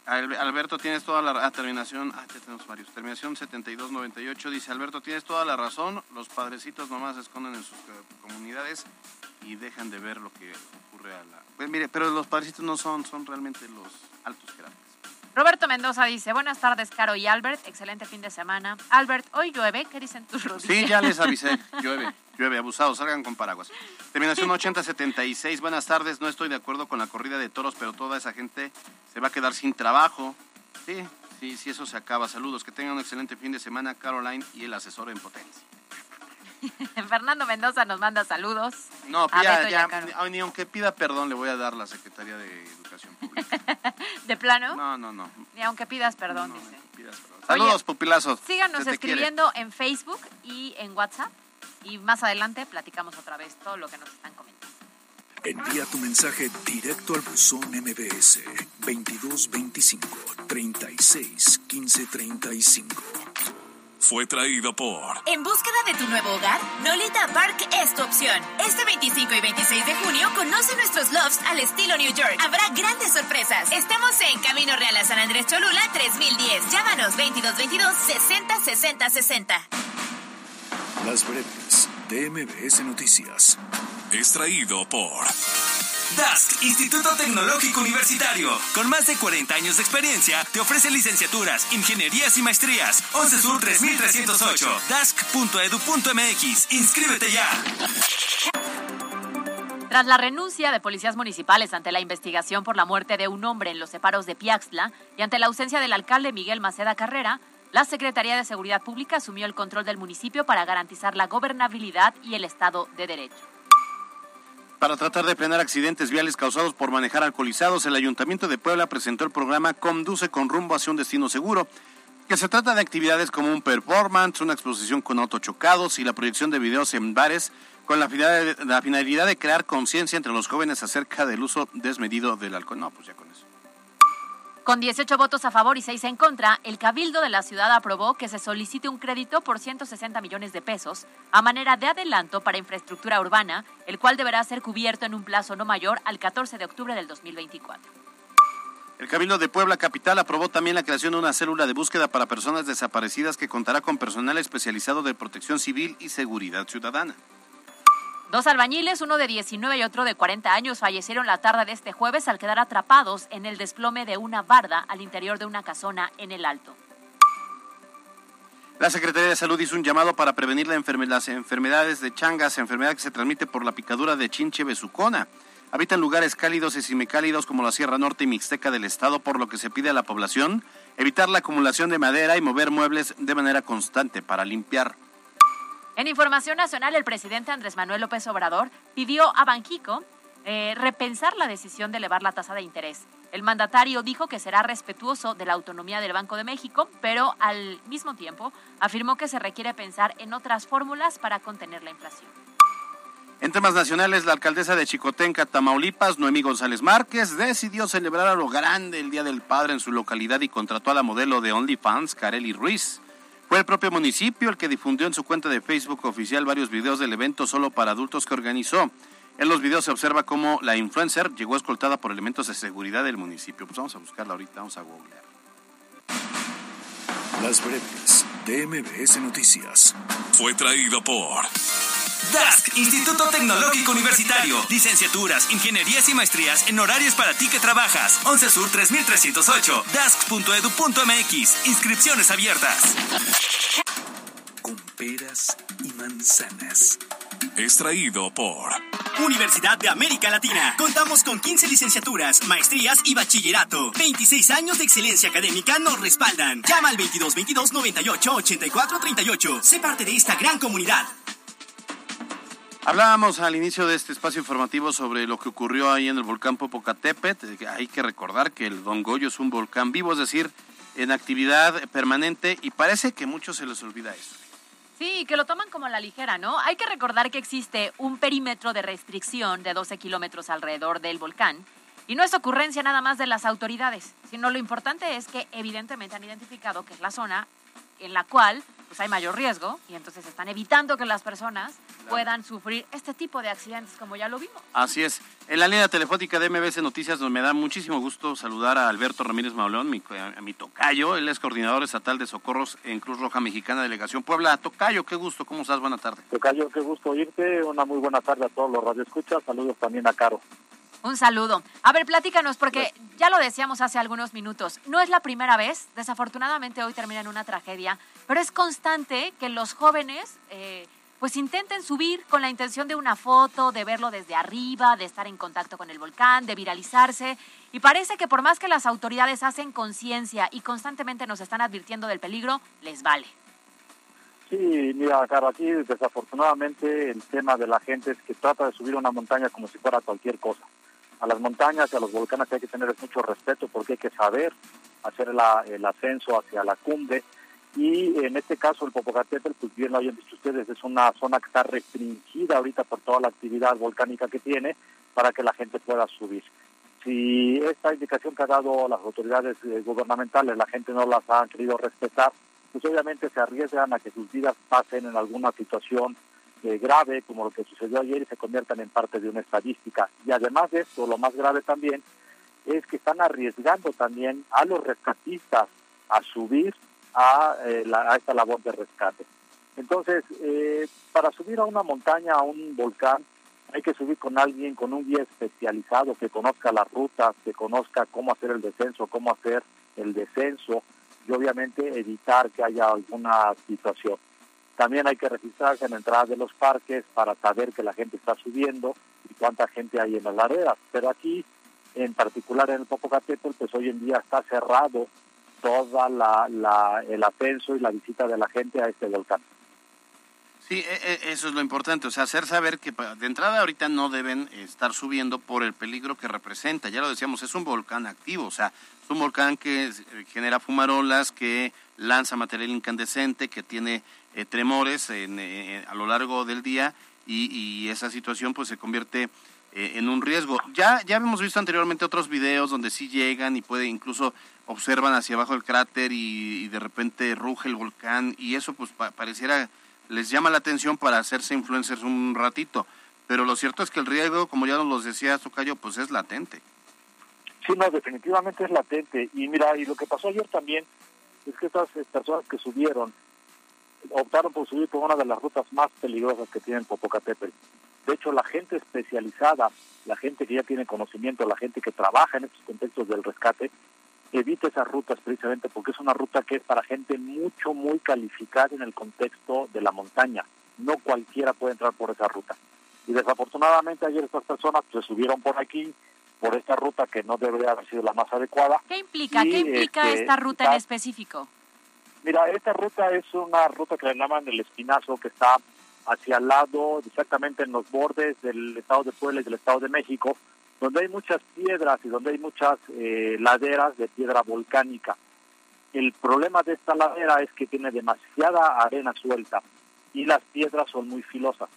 Al- Alberto, tienes toda la ah, terminación. Ah, ya tenemos varios. Terminación 7298 dice: Alberto, tienes toda la razón. Los padrecitos nomás se esconden en sus eh, comunidades y dejan de ver lo que ocurre a la. Pues mire, pero los padrecitos no son, son realmente los altos jerarcas. Roberto Mendoza dice, buenas tardes, Caro y Albert, excelente fin de semana. Albert, hoy llueve, ¿qué dicen tus rodillas? Sí, ya les avisé. Llueve, llueve, abusados, salgan con paraguas. Terminación 8076. Buenas tardes. No estoy de acuerdo con la corrida de toros, pero toda esa gente se va a quedar sin trabajo. Sí, sí, sí, eso se acaba. Saludos. Que tengan un excelente fin de semana, Caroline y el asesor en potencia. Fernando Mendoza nos manda saludos. No, ya, ya, ni- aunque pida perdón, le voy a dar la Secretaría de Educación Pública. ¿De plano? No, no, no. Ni aunque pidas perdón, dice. Saludos, pupilazos. Síganos quiere. escribiendo en Facebook y en WhatsApp. Y más adelante platicamos otra vez todo lo que nos están comentando. Envía tu mensaje directo al buzón MBS 2225 36 15 35. Fue traído por En búsqueda de tu nuevo hogar, Nolita Park es tu opción. Este 25 y 26 de junio conoce nuestros lofts al estilo New York. Habrá grandes sorpresas. Estamos en Camino Real a San Andrés Cholula 3010. Llámanos 2222 60 60 60. Las breves de MBS Noticias. Es traído por DASC, Instituto Tecnológico Universitario. Con más de 40 años de experiencia, te ofrece licenciaturas, ingenierías y maestrías. 11 Sur 3308. DASC.edu.mx. Inscríbete ya. Tras la renuncia de policías municipales ante la investigación por la muerte de un hombre en los separos de Piaxtla y ante la ausencia del alcalde Miguel Maceda Carrera, la Secretaría de Seguridad Pública asumió el control del municipio para garantizar la gobernabilidad y el Estado de Derecho. Para tratar de frenar accidentes viales causados por manejar alcoholizados, el Ayuntamiento de Puebla presentó el programa Conduce con rumbo hacia un destino seguro, que se trata de actividades como un performance, una exposición con autos chocados y la proyección de videos en bares con la finalidad de, la finalidad de crear conciencia entre los jóvenes acerca del uso desmedido del alcohol. No, pues ya con eso. Con 18 votos a favor y 6 en contra, el Cabildo de la ciudad aprobó que se solicite un crédito por 160 millones de pesos a manera de adelanto para infraestructura urbana, el cual deberá ser cubierto en un plazo no mayor al 14 de octubre del 2024. El Cabildo de Puebla Capital aprobó también la creación de una célula de búsqueda para personas desaparecidas que contará con personal especializado de protección civil y seguridad ciudadana. Dos albañiles, uno de 19 y otro de 40 años, fallecieron la tarde de este jueves al quedar atrapados en el desplome de una barda al interior de una casona en el Alto. La Secretaría de Salud hizo un llamado para prevenir las enfermedades de changas, enfermedad que se transmite por la picadura de chinche besucona. Habita en lugares cálidos y semicálidos como la Sierra Norte y Mixteca del Estado, por lo que se pide a la población evitar la acumulación de madera y mover muebles de manera constante para limpiar. En información nacional, el presidente Andrés Manuel López Obrador pidió a Banjico eh, repensar la decisión de elevar la tasa de interés. El mandatario dijo que será respetuoso de la autonomía del Banco de México, pero al mismo tiempo afirmó que se requiere pensar en otras fórmulas para contener la inflación. En temas nacionales, la alcaldesa de Chicotenca, Tamaulipas, Noemí González Márquez, decidió celebrar a lo grande el Día del Padre en su localidad y contrató a la modelo de OnlyFans, Kareli Ruiz. Fue el propio municipio el que difundió en su cuenta de Facebook oficial varios videos del evento solo para adultos que organizó. En los videos se observa cómo la influencer llegó escoltada por elementos de seguridad del municipio. Pues vamos a buscarla ahorita, vamos a googlear. Las breves de MBS Noticias. Fue traído por DASC, Instituto Tecnológico Universitario. Licenciaturas, ingenierías y maestrías en horarios para ti que trabajas. 11 Sur 3308. DASC.edu.mx. Inscripciones abiertas. con peras y manzanas. Es traído por Universidad de América Latina. Contamos con 15 licenciaturas, maestrías y bachillerato. 26 años de excelencia académica nos respaldan. Llama al 2222 98 84 38. Sé parte de esta gran comunidad. Hablábamos al inicio de este espacio informativo sobre lo que ocurrió ahí en el volcán Popocatépetl. Hay que recordar que el Don Goyo es un volcán vivo, es decir, en actividad permanente y parece que muchos se les olvida eso. Sí, que lo toman como la ligera, ¿no? Hay que recordar que existe un perímetro de restricción de 12 kilómetros alrededor del volcán. Y no es ocurrencia nada más de las autoridades, sino lo importante es que evidentemente han identificado que es la zona en la cual pues, hay mayor riesgo y entonces están evitando que las personas puedan sufrir este tipo de accidentes como ya lo vimos. Así es. En la línea telefónica de MBC Noticias nos me da muchísimo gusto saludar a Alberto Ramírez Mauleón, mi, a mi tocayo. Él es coordinador estatal de socorros en Cruz Roja Mexicana, Delegación Puebla. Tocayo, qué gusto, ¿cómo estás? Buena tarde. Tocayo, qué gusto oírte. Una muy buena tarde a todos los radioescuchas. Saludos también a Caro. Un saludo. A ver, platícanos, porque ya lo decíamos hace algunos minutos, no es la primera vez, desafortunadamente hoy termina en una tragedia, pero es constante que los jóvenes eh, pues intenten subir con la intención de una foto, de verlo desde arriba, de estar en contacto con el volcán, de viralizarse, y parece que por más que las autoridades hacen conciencia y constantemente nos están advirtiendo del peligro, les vale. Sí, mira, claro, aquí desafortunadamente el tema de la gente es que trata de subir una montaña como si fuera cualquier cosa. A las montañas y a los volcanes hay que tener mucho respeto porque hay que saber hacer el ascenso hacia la cumbre. Y en este caso el Popocatépetl, pues bien lo hayan visto ustedes, es una zona que está restringida ahorita por toda la actividad volcánica que tiene para que la gente pueda subir. Si esta indicación que ha dado las autoridades eh, gubernamentales la gente no las ha querido respetar, pues obviamente se arriesgan a que sus vidas pasen en alguna situación eh, grave, como lo que sucedió ayer, y se conviertan en parte de una estadística. Y además de esto, lo más grave también es que están arriesgando también a los rescatistas a subir a, eh, a esta labor de rescate. Entonces, eh, para subir a una montaña, a un volcán, hay que subir con alguien, con un guía especializado que conozca las rutas, que conozca cómo hacer el descenso, cómo hacer el descenso, y obviamente evitar que haya alguna situación. También hay que registrarse en la entrada de los parques para saber que la gente está subiendo y cuánta gente hay en las laderas. Pero aquí, en particular en el Popocatépetl, pues hoy en día está cerrado toda la, la, el ascenso y la visita de la gente a este volcán. Sí, e, e, eso es lo importante, o sea, hacer saber que de entrada ahorita no deben estar subiendo por el peligro que representa. Ya lo decíamos, es un volcán activo, o sea, es un volcán que eh, genera fumarolas, que lanza material incandescente, que tiene eh, tremores eh, a lo largo del día y, esa situación pues se convierte en un riesgo. Ya, ya hemos visto anteriormente otros videos donde sí llegan y puede incluso observan hacia abajo el cráter y, de repente ruge el volcán y eso pues pareciera les llama la atención para hacerse influencers un ratito. Pero lo cierto es que el riesgo, como ya nos lo decía Tocayo, pues es latente. Sí, no, definitivamente es latente. Y mira, y lo que pasó ayer también es que estas personas que subieron optaron por subir por una de las rutas más peligrosas que tiene Popocatépetl. De hecho, la gente especializada, la gente que ya tiene conocimiento, la gente que trabaja en estos contextos del rescate, evita esas rutas precisamente porque es una ruta que es para gente mucho, muy calificada en el contexto de la montaña. No cualquiera puede entrar por esa ruta. Y desafortunadamente ayer estas personas se subieron por aquí, por esta ruta que no debería haber sido la más adecuada. ¿Qué implica? ¿Qué implica este, esta ruta en específico? Mira, esta ruta es una ruta que le llaman el Espinazo, que está hacia el lado, exactamente en los bordes del estado de Puebla y del estado de México, donde hay muchas piedras y donde hay muchas eh, laderas de piedra volcánica. El problema de esta ladera es que tiene demasiada arena suelta y las piedras son muy filosas.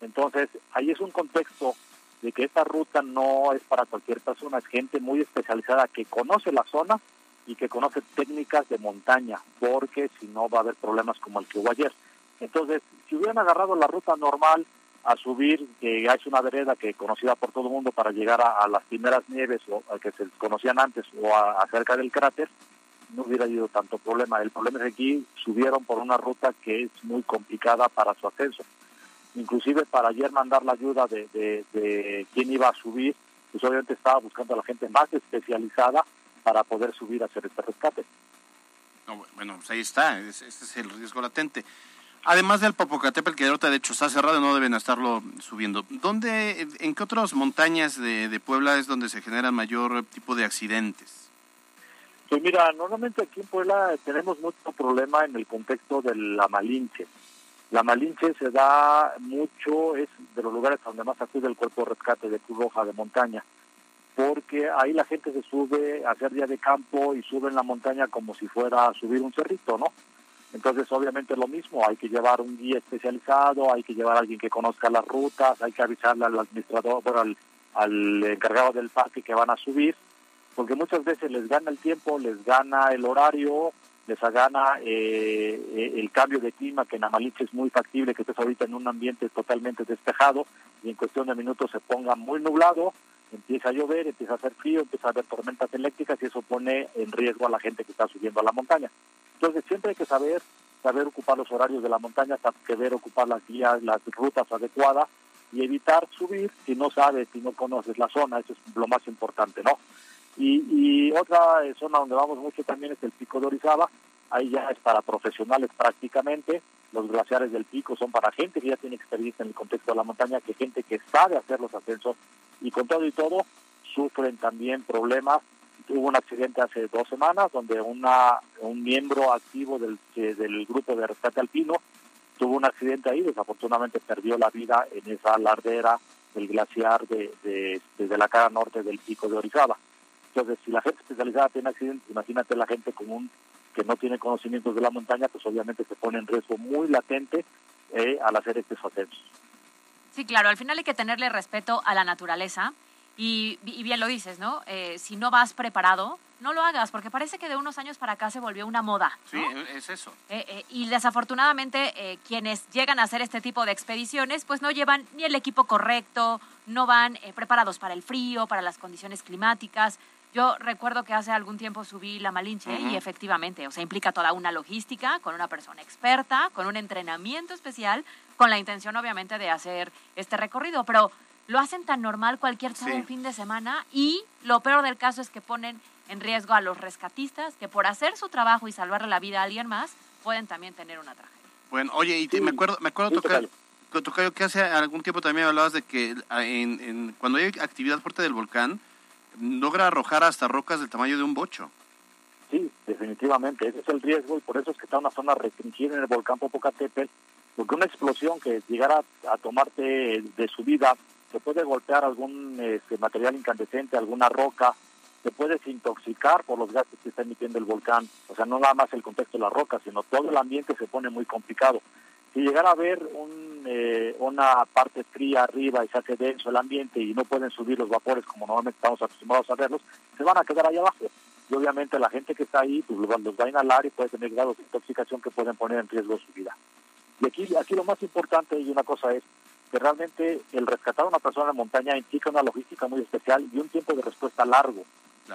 Entonces, ahí es un contexto de que esta ruta no es para cualquier persona, es gente muy especializada que conoce la zona y que conoce técnicas de montaña, porque si no va a haber problemas como el que hubo ayer. Entonces, si hubieran agarrado la ruta normal, a subir, que es una vereda que conocida por todo el mundo para llegar a, las primeras nieves o que se conocían antes o a, cerca del cráter, no hubiera habido tanto problema. El problema es que aquí subieron por una ruta que es muy complicada para su ascenso. Inclusive para ayer mandar la ayuda de, de, quién iba a subir, pues obviamente estaba buscando a la gente más especializada para poder subir a hacer este rescate. bueno, pues ahí está, ese es el riesgo latente. Además del Popocatépetl, que ahorita de hecho está cerrado, no deben estarlo subiendo. ¿Dónde, en qué otras montañas de, Puebla es donde se genera mayor tipo de accidentes? Pues mira, normalmente aquí en Puebla tenemos mucho problema en el contexto de la Malinche. La Malinche se da mucho, es de los lugares donde más acude el cuerpo de rescate de Cruz Roja de montaña, porque ahí la gente se sube a hacer día de campo y sube en la montaña como si fuera a subir un cerrito, ¿no? Entonces, obviamente lo mismo, hay que llevar un guía especializado, hay que llevar a alguien que conozca las rutas, hay que avisarle al administrador, bueno, al, encargado del parque que van a subir, porque muchas veces les gana el tiempo, les gana el horario, les gana eh, eh, el cambio de clima, que en Amaliche es muy factible que estés ahorita en un ambiente totalmente despejado y en cuestión de minutos se ponga muy nublado, empieza a llover, empieza a hacer frío, empieza a haber tormentas eléctricas y eso pone en riesgo a la gente que está subiendo a la montaña. Entonces siempre hay que saber, saber ocupar los horarios de la montaña, saber ocupar las vías, las rutas adecuadas y evitar subir si no sabes, si no conoces la zona, eso es lo más importante, ¿no? Y, otra zona donde vamos mucho también es el Pico de Orizaba, ahí ya es para profesionales prácticamente, los glaciares del pico son para gente que ya tiene experiencia en el contexto de la montaña, que gente que sabe hacer los ascensos. Y con todo y todo sufren también problemas. Hubo un accidente hace dos semanas donde una un miembro activo del, del grupo de rescate alpino tuvo un accidente ahí, desafortunadamente perdió la vida en esa lardera del glaciar de, de, desde la cara norte del pico de Orizaba. Entonces, si la gente especializada tiene accidentes, imagínate la gente común que no tiene conocimientos de la montaña, pues obviamente se pone en riesgo muy latente eh, al hacer estos ascensos. Sí, claro, al final hay que tenerle respeto a la naturaleza y, bien lo dices, ¿no? Eh, si no vas preparado, no lo hagas, porque parece que de unos años para acá se volvió una moda. Sí, es eso. Eh, y desafortunadamente quienes llegan a hacer este tipo de expediciones, pues no llevan ni el equipo correcto, no van preparados para el frío, para las condiciones climáticas. Yo recuerdo que hace algún tiempo subí la Malinche y efectivamente, o sea, implica toda una logística con una persona experta, con un entrenamiento especial, con la intención obviamente de hacer este recorrido, pero lo hacen tan normal cualquier fin de semana y lo peor del caso es que ponen en riesgo a los rescatistas que por hacer su trabajo y salvarle la vida a alguien más pueden también tener una tragedia. Bueno, oye, y me acuerdo, me acuerdo tocar, que hace algún tiempo también hablabas de que en, cuando hay actividad fuerte del volcán, logra arrojar hasta rocas del tamaño de un bocho. Sí, definitivamente, ese es el riesgo y por eso es que está una zona restringida en el volcán Popocatépetl, porque una explosión que llegara a tomarte de su vida se puede golpear algún este, material incandescente, alguna roca, te puedes intoxicar por los gases que está emitiendo el volcán, o sea, no nada más el contexto de la roca, sino todo el ambiente se pone muy complicado. Si llegara a haber un, eh, una parte fría arriba y se hace denso el ambiente y no pueden subir los vapores como normalmente estamos acostumbrados a verlos, se van a quedar ahí abajo. Y obviamente la gente que está ahí pues, los va a inhalar y puede tener grados de intoxicación que pueden poner en riesgo su vida. Y aquí, aquí lo más importante y una cosa es que realmente el rescatar a una persona en montaña implica una logística muy especial y un tiempo de respuesta largo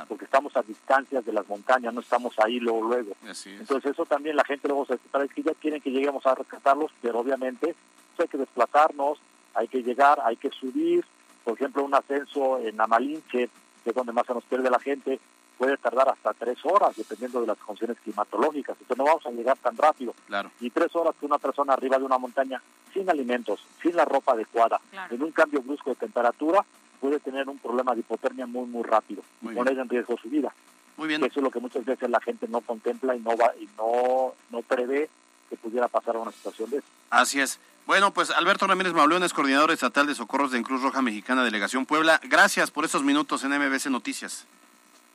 porque estamos a distancias de las montañas, no estamos ahí luego. luego. Entonces eso también la gente luego se es que ya quieren que lleguemos a rescatarlos, pero obviamente pues, hay que desplazarnos, hay que llegar, hay que subir. Por ejemplo, un ascenso en Amalinche, que es donde más se nos pierde la gente, puede tardar hasta tres horas, dependiendo de las condiciones climatológicas. Entonces no vamos a llegar tan rápido. Claro. Y tres horas que una persona arriba de una montaña, sin alimentos, sin la ropa adecuada, en un cambio brusco de temperatura, puede tener un problema de hipotermia muy, muy rápido y poner en riesgo su vida. Muy bien. Eso es lo que muchas veces la gente no contempla y no va y no, no prevé que pudiera pasar una situación de eso. Así es. Bueno, pues Alberto Ramírez Mauleón coordinador estatal de socorros de Cruz Roja Mexicana, Delegación Puebla. Gracias por estos minutos en MBC Noticias.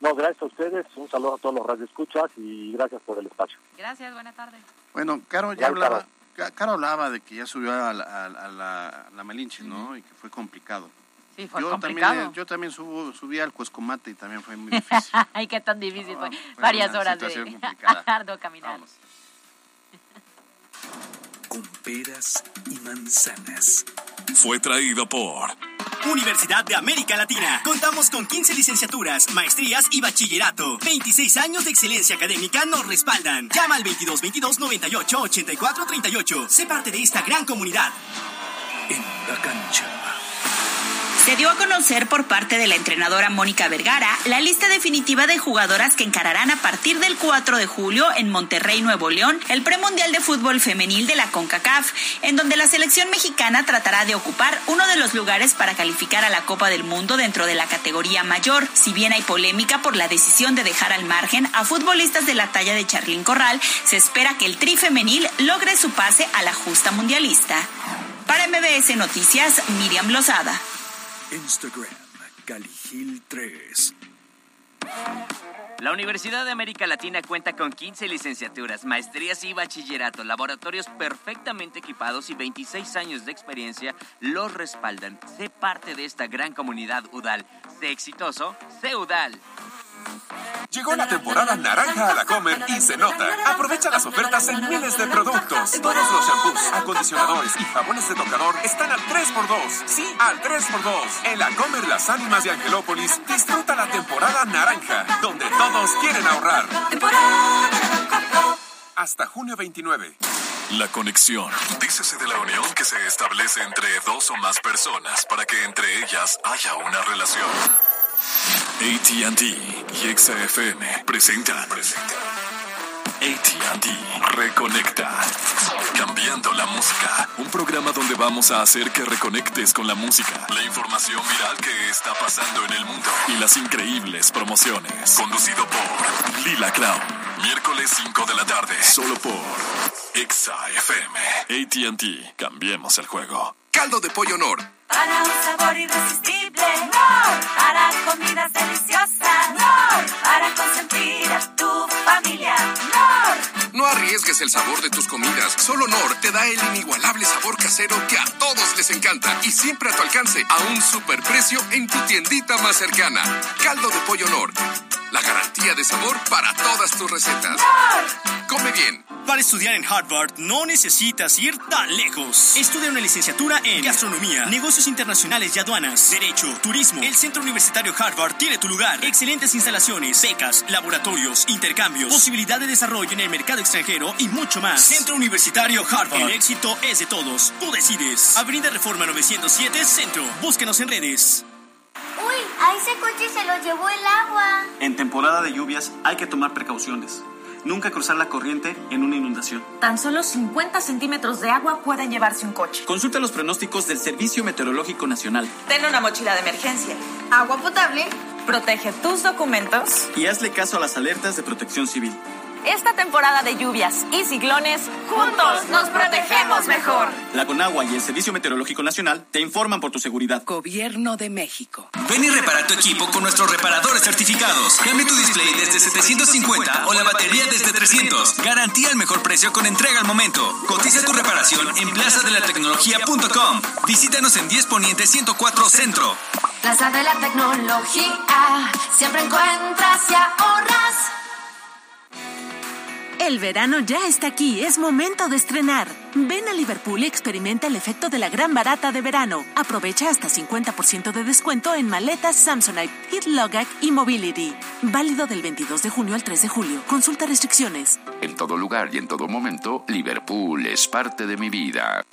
No, gracias a ustedes. Un saludo a todos los radioescuchas y gracias por el espacio. Gracias, buena tarde. Bueno, Caro ya hablaba, Caro hablaba de que ya subió a la, a la, la Malinche, ¿no? Y que fue complicado. Sí, fue yo complicado. También, yo también subo, subí al Cuescomate y también fue muy difícil. Ay, qué tan difícil fue. Varias horas de arduo caminar. Con peras y manzanas. Fue traído por... Universidad de América Latina. Contamos con 15 licenciaturas, maestrías y bachillerato. 26 años de excelencia académica nos respaldan. Llama al 22 22 98 84 38. Sé parte de esta gran comunidad. En la cancha. Se dio a conocer por parte de la entrenadora Mónica Vergara la lista definitiva de jugadoras que encararán a partir del 4 de julio en Monterrey, Nuevo León, el premundial de fútbol femenil de la CONCACAF, en donde la selección mexicana tratará de ocupar uno de los lugares para calificar a la Copa del Mundo dentro de la categoría mayor. Si bien hay polémica por la decisión de dejar al margen a futbolistas de la talla de Charlín Corral, se espera que el tri femenil logre su pase a la justa mundialista. Para MBS Noticias, Miriam Lozada. Instagram, Caligil 3. La Universidad de América Latina cuenta con 15 licenciaturas, maestrías y bachillerato, laboratorios perfectamente equipados y 26 años de experiencia los respaldan. Sé parte de esta gran comunidad UDAL. Sé exitoso, sé UDAL. Llegó la temporada naranja a la Comer y se nota. Aprovecha las ofertas en miles de productos. Todos los shampoos, acondicionadores y jabones de tocador están al 3x2. Sí, al 3x2. En la Comer Las Ánimas de Angelópolis, disfruta la temporada naranja, donde todos quieren ahorrar. Hasta junio 29. La conexión. Dícese de la unión que se establece entre dos o más personas para que entre ellas haya una relación. ATT y XFM presentan. ATT Reconecta. Cambiando la música. Un programa donde vamos a hacer que reconectes con la música, la información viral que está pasando en el mundo y las increíbles promociones. Conducido por Lila Clown. Miércoles 5 de la tarde. Solo por Exa FM. ATT. Cambiemos el juego. Caldo de pollo Nor. Para un sabor irresistible, no. Para comidas deliciosas, no. Para consentir a tu familia, no. Arriesgues el sabor de tus comidas. Solo Nor te da el inigualable sabor casero que a todos les encanta y siempre a tu alcance a un superprecio en tu tiendita más cercana. Caldo de pollo Nor. La garantía de sabor para todas tus recetas. Come bien. Para estudiar en Harvard no necesitas ir tan lejos. Estudia una licenciatura en gastronomía, negocios internacionales y aduanas, derecho, turismo. El Centro Universitario Harvard tiene tu lugar. Excelentes instalaciones, becas, laboratorios, intercambios, posibilidad de desarrollo en el mercado extranjero y mucho más. Centro Universitario Harvard. El éxito es de todos. Tú decides. Avenida Reforma 907 Centro. Búsquenos en redes. Uy, a ese coche se lo llevó el agua. En temporada de lluvias hay que tomar precauciones. Nunca cruzar la corriente en una inundación. Tan solo 50 centímetros de agua pueden llevarse un coche. Consulta los pronósticos del Servicio Meteorológico Nacional. Ten una mochila de emergencia. Agua potable. Protege tus documentos. Y hazle caso a las alertas de protección civil. Esta temporada de lluvias y ciclones, juntos nos protegemos mejor. La Conagua y el Servicio Meteorológico Nacional te informan por tu seguridad. Gobierno de México. Ven y repara tu equipo con nuestros reparadores certificados. Cambia tu display desde 750 o la batería desde 300. Garantía el mejor precio con entrega al momento. Cotiza tu reparación en plazadelatecnología.com. Visítanos en 10 Poniente 104 Centro. Plaza de la Tecnología, siempre encuentras y ahorras. El verano ya está aquí, es momento de estrenar. Ven a Liverpool y experimenta el efecto de la gran barata de verano. Aprovecha hasta 50% de descuento en maletas Samsonite, Hit Logac y Mobility. Válido del 22 de junio al 3 de julio. Consulta restricciones. En todo lugar y en todo momento, Liverpool es parte de mi vida.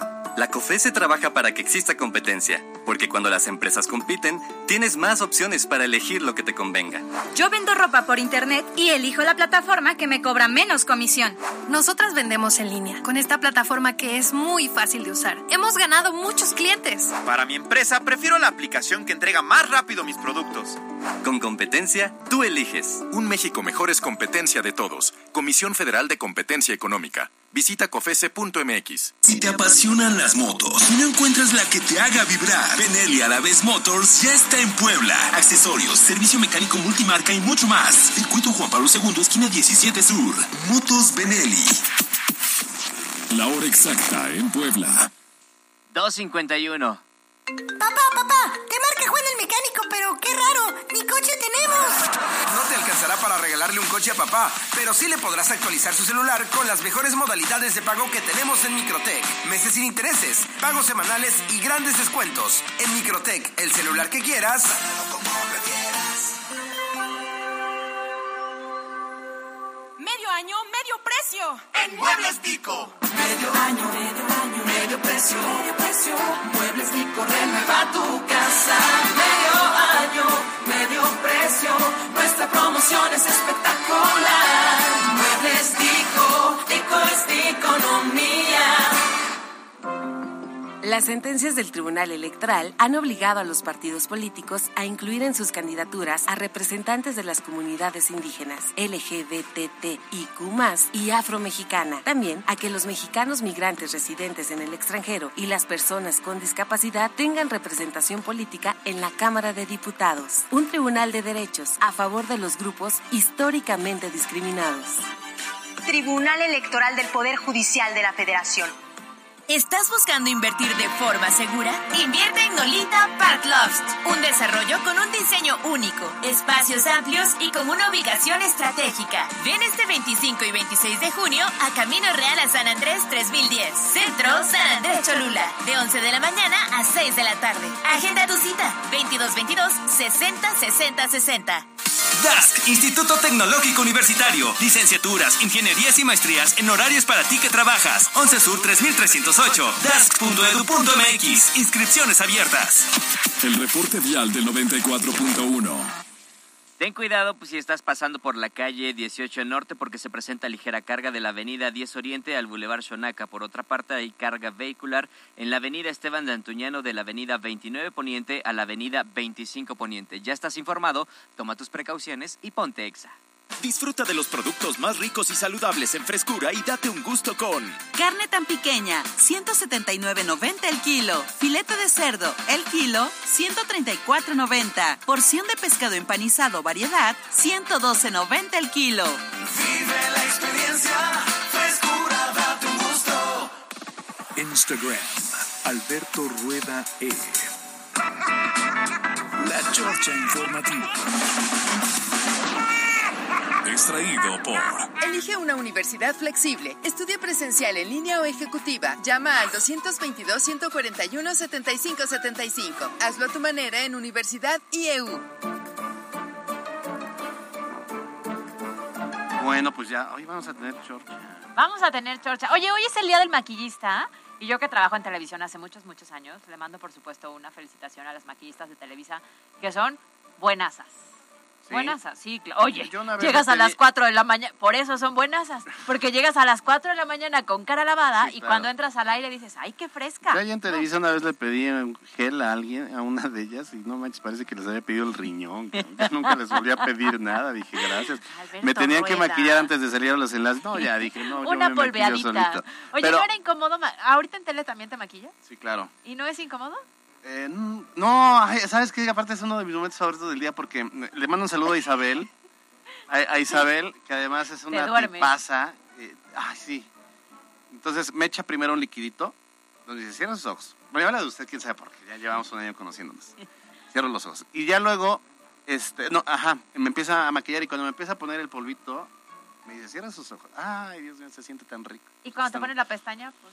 La COFESE trabaja para que exista competencia, porque cuando las empresas compiten, tienes más opciones para elegir lo que te convenga. Yo vendo ropa por internet y elijo la plataforma que me cobra menos comisión. Nosotras vendemos en línea, con esta plataforma que es muy fácil de usar. Hemos ganado muchos clientes. Para mi empresa, prefiero la aplicación que entrega más rápido mis productos. Con competencia, tú eliges. Un México mejor es competencia de todos. Comisión Federal de Competencia Económica. Visita cofese.mx. Si te apasionan las motos y no encuentras la que te haga vibrar, Benelli Alavés Motors ya está en Puebla. Accesorios, servicio mecánico multimarca y mucho más. Circuito Juan Pablo II, esquina 17 Sur. Motos Benelli. La hora exacta en Puebla. 251. Papá, papá, te marca Juan el mecánico, pero qué raro, ni coche tenemos. No te alcanzará para regalarle un coche a papá, pero sí le podrás actualizar su celular con las mejores modalidades de pago que tenemos en Microtech. Meses sin intereses, pagos semanales y grandes descuentos. En Microtech, el celular que quieras. Medio precio. En Muebles Pico. Medio año, medio año, medio precio. Medio precio. Muebles Pico renueva tu casa. Medio año, medio precio. Nuestra promoción es espectacular. Muebles Pico, Pico es de economía. Las sentencias del Tribunal Electoral han obligado a los partidos políticos a incluir en sus candidaturas a representantes de las comunidades indígenas, LGBTIQ y afromexicana. También a que los mexicanos migrantes residentes en el extranjero y las personas con discapacidad tengan representación política en la Cámara de Diputados. Un tribunal de derechos a favor de los grupos históricamente discriminados. Tribunal Electoral del Poder Judicial de la Federación. ¿Estás buscando invertir de forma segura? Invierte en Nolita Park Loft, un desarrollo con un diseño único, espacios amplios y con una ubicación estratégica. Ven este 25 y 26 de junio a Camino Real a San Andrés 3010, Centro San Andrés Cholula, de 11 de la mañana a 6 de la tarde. Agenda tu cita 2222 60 60 60. DASC, Instituto Tecnológico Universitario. Licenciaturas, ingenierías y maestrías en horarios para ti que trabajas. 11 Sur 3308. DASC.edu.mx. Inscripciones abiertas. El reporte vial del 94.1. Ten cuidado pues, si estás pasando por la calle 18 Norte porque se presenta ligera carga de la avenida 10 Oriente al Boulevard Xonaca. Por otra parte, hay carga vehicular en la avenida Esteban de Antuñano de la avenida 29 Poniente a la avenida 25 Poniente. Ya estás informado, toma tus precauciones y ponte exa. Disfruta de los productos más ricos y saludables en frescura y date un gusto con Carne tan pequeña, 179.90 el kilo. Filete de cerdo, el kilo, 134.90. Porción de pescado empanizado variedad, 112.90 el kilo. Vive la experiencia, frescura, date un gusto. Instagram, Alberto Rueda E. La Chorcha Informativa. Extraído por Elige una universidad flexible. Estudia presencial en línea o ejecutiva. Llama al 222-141-7575. Hazlo a tu manera en Universidad IEU. Bueno, pues ya, hoy vamos a tener chorcha. Vamos a tener chorcha. Oye, hoy es el día del maquillista. Y yo que trabajo en televisión hace muchos, muchos años, le mando por supuesto una felicitación a las maquillistas de Televisa, que son buenasas. ¿Sí? Buenasas, sí. cl- Oye, Yo llegas le a las pedí- 4 de la mañana, por eso son buenasas, porque llegas a las 4 de la mañana con cara lavada Sí, y claro. cuando entras al aire dices, ¡ay, qué fresca! Yo allá en Televisa una vez le pedí un gel a alguien, a una de ellas, y no manches, parece que les había pedido el riñón. Yo nunca les volví a pedir nada, dije gracias. Alberto Me tenían que maquillar antes de salir a los enlaces. No, ya dije, no, yo Una me maquillo polveadita. solito. Oye, Pero, ¿no era incómodo? ¿Ahorita en tele también te maquillas? sí, claro. ¿Y no es incómodo? Eh, no, ¿sabes qué? Aparte es uno de mis momentos favoritos del día porque mm, le mando un saludo a Isabel. A, a Isabel, que además es una tipaza. eh, ay, sí. Entonces me echa primero un liquidito. Donde dice, cierra sus ojos. Bueno, habla de usted, quién sabe por qué. Ya llevamos un año conociéndonos. Cierro los ojos. Y ya luego, este, no, ajá, me empieza a maquillar y cuando me empieza a poner el polvito, me dice, cierra sus ojos. Ay, Dios mío, se siente tan rico. ¿Y cuando te pones la pestaña? Pues,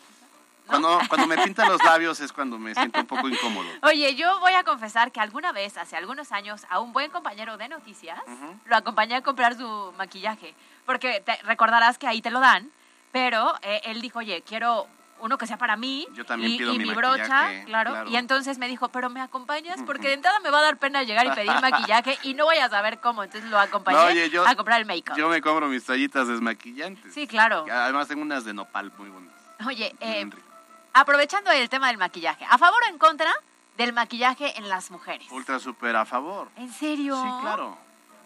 Cuando, cuando me pinta los labios es cuando me siento un poco incómodo. Oye, yo voy a confesar que alguna vez, hace algunos años, a un buen compañero de noticias, lo acompañé a comprar su maquillaje. Porque te recordarás que ahí te lo dan, pero eh, él dijo, oye, quiero uno que sea para mí. Yo también y, pido y mi mi brocha, claro. claro. Y entonces me dijo, pero ¿me acompañas? Porque de entrada me va a dar pena llegar y pedir maquillaje y no voy a saber cómo. Entonces lo acompañé No, oye, yo- a comprar el make-up. Yo me compro mis toallitas desmaquillantes. Sí, claro. Además tengo unas de nopal muy bonitas. Oye, eh. Aprovechando el tema del maquillaje, ¿a favor o en contra del maquillaje en las mujeres? Ultra super a favor. ¿En serio? Sí, claro.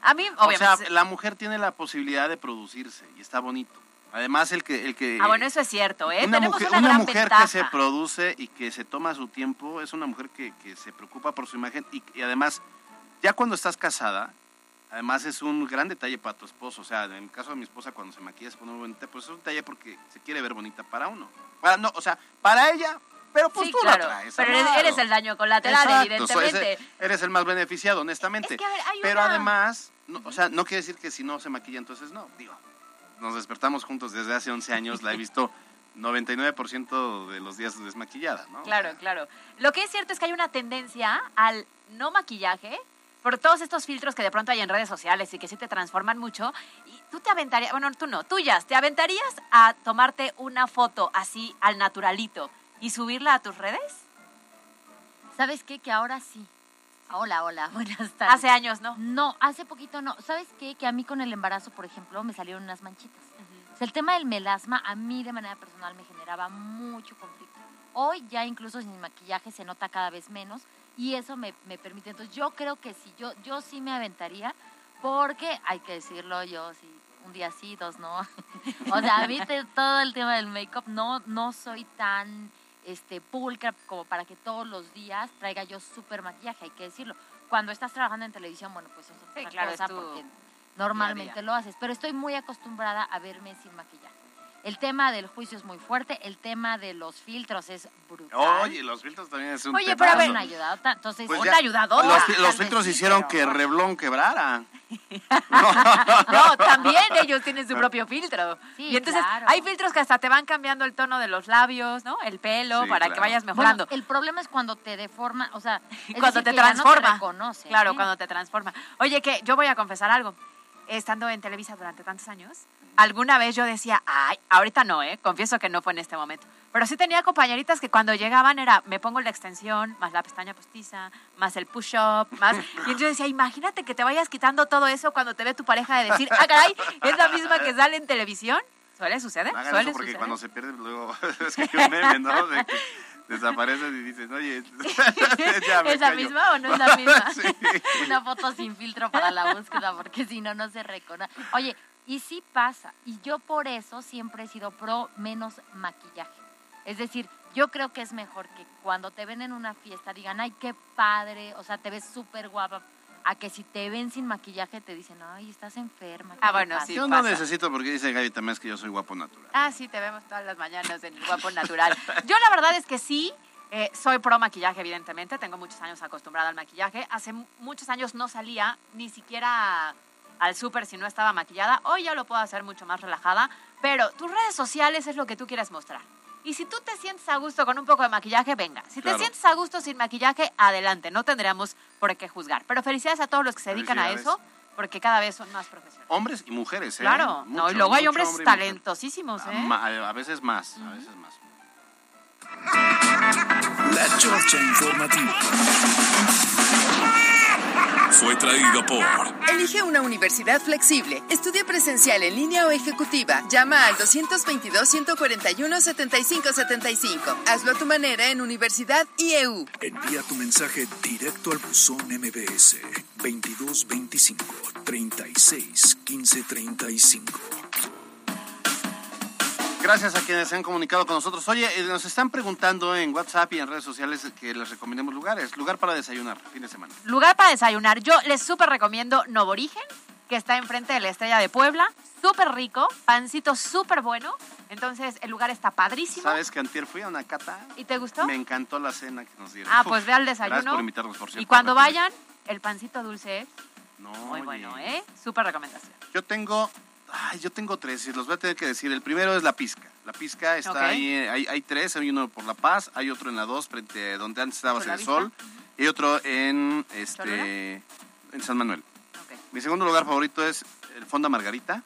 A mí, O obviamente. sea, la mujer tiene la posibilidad de producirse y está bonito. Además, el que... El que Ah, bueno, eso es cierto, ¿eh? una Tenemos mujer, una, una gran mujer ventaja. que se produce y que se toma su tiempo es una mujer que, que se preocupa por su imagen y, y además, ya cuando estás casada, además es un gran detalle para tu esposo. O sea, en el caso de mi esposa, cuando se maquilla se pone muy bonita, pues es un detalle porque se quiere ver bonita para uno. Para, no, o sea, para ella, pero pues Sí, tú claro. la traes. Pero eres, el daño colateral, Exacto, evidentemente. eres el más beneficiado, honestamente. Es que, a ver, hay Pero una- además, no, o sea, no quiere decir que si no se maquilla, entonces no. Digo, nos despertamos juntos desde hace 11 años, la he visto 99% de los días desmaquillada, ¿no? Claro, claro. Lo que es cierto es que hay una tendencia al no maquillaje por todos estos filtros que de pronto hay en redes sociales y que sí te transforman mucho. Y tú te aventarías, bueno, tú no, tuyas, ¿te aventarías a tomarte una foto así al naturalito y subirla a tus redes? ¿Sabes qué? Que ahora sí. Hola, hola, buenas tardes. Hace años, ¿no? No, hace poquito no. ¿Sabes qué? Que a mí con el embarazo, por ejemplo, me salieron unas manchitas. O sea, el tema del melasma a mí de manera personal me generaba mucho conflicto. Hoy ya incluso sin maquillaje se nota cada vez menos y eso me, me permite. Entonces yo creo que sí, yo, yo sí me aventaría porque hay que decirlo yo, sí, un día sí, dos no. o sea, a mí te- todo el tema del make-up no, no soy tan este, pulcra como para que todos los días traiga yo súper maquillaje, hay que decirlo. Cuando estás trabajando en televisión, bueno, pues eso es otra claro, cosa porque normalmente lo haces, pero estoy muy acostumbrada a verme sin maquillaje. El tema del juicio es muy fuerte, el tema de los filtros es brutal. Oye, los filtros también es un Oye, pero a ver, temazo. una ayudadota, entonces Pues una ya, ayudadota. Los, los filtros sí, hicieron pero- que Reblón quebrara. No, también ellos tienen su propio filtro. Sí, y entonces claro. hay filtros que hasta te van cambiando el tono de los labios, ¿no? El pelo, Sí, para que claro. vayas mejorando. Bueno, el problema es cuando te deforma, o sea, es cuando decir, te que ya no transforma. reconoce, claro, ¿eh? cuando te transforma. Oye, que yo voy a confesar algo. estando en Televisa durante tantos años, alguna vez yo decía, ay, ahorita no, ¿eh? Confieso que no fue en este momento. Pero sí tenía compañeritas que cuando llegaban era, me pongo la extensión, más la pestaña postiza, más el push-up, más... Y yo decía, imagínate que te vayas quitando todo eso cuando te ve tu pareja de decir, ah, caray, es la misma que sale en televisión. ¿Suele suceder? Hagan ¿Suele eso porque suceder? cuando se pierde luego es que un meme, ¿no? De que desapareces y dices, oye, ya me ¿Es la misma o no es la misma? Sí. Una foto sin filtro para la búsqueda, porque si no, no se reconoce. Oye, y sí pasa, y yo por eso siempre he sido pro menos maquillaje. Es decir, yo creo que es mejor que cuando te ven en una fiesta digan, ay, qué padre, o sea, te ves súper guapa, a que si te ven sin maquillaje te dicen, ay, estás enferma. ¿qué Ah, bueno, pasa?". sí. Yo no necesito porque dice Gaby también es que yo soy guapo natural. Ah, sí, te vemos todas las mañanas en el guapo natural. Yo la verdad es que sí, eh, soy pro maquillaje, evidentemente. Tengo muchos años acostumbrada al maquillaje. Hace mu- muchos años no salía ni siquiera al súper si no estaba maquillada. Hoy ya lo puedo hacer mucho más relajada. Pero tus redes sociales es lo que tú quieres mostrar. Y si tú te sientes a gusto con un poco de maquillaje, venga. Si Claro. te sientes a gusto sin maquillaje, adelante. No tendríamos por qué juzgar. Pero felicidades a todos los que se dedican a eso, porque cada vez son más profesionales. Hombres y mujeres, ¿eh? Claro, no, y luego hay hombres hombre talentosísimos, ¿eh? Ma- A veces más, a veces más. La Chorcha Informativa. Fue traído por Elige una universidad flexible. Estudia presencial en línea o ejecutiva. Llama al 222-141-7575. Hazlo a tu manera en Universidad IEU. Envía tu mensaje directo al buzón MBS 2225 36 15 35. Gracias a quienes se han comunicado con nosotros. Oye, eh, nos están preguntando en WhatsApp y en redes sociales que les recomendemos lugares. Lugar para desayunar, fin de semana. Lugar para desayunar. Yo les súper recomiendo Novorigen, que está enfrente de la Estrella de Puebla. Súper rico, pancito súper bueno. Entonces, el lugar está padrísimo. ¿Sabes que antier fui a una cata? ¿Y te gustó? Me encantó la cena que nos dieron. Ah, Uf, pues ve al desayuno. Gracias por invitarnos, por cierto. Y cuando vayan, el pancito dulce es No, muy oye. bueno, ¿eh? Súper recomendación. Yo tengo, ay, yo tengo tres y los voy a tener que decir. El primero es la pizca. La pizca está ahí, eh, hay, hay tres, hay uno por La Paz, hay otro en la dos, frente a donde antes estaba el sol, y otro en este en San Manuel. Mi segundo lugar favorito es el Fonda Margarita,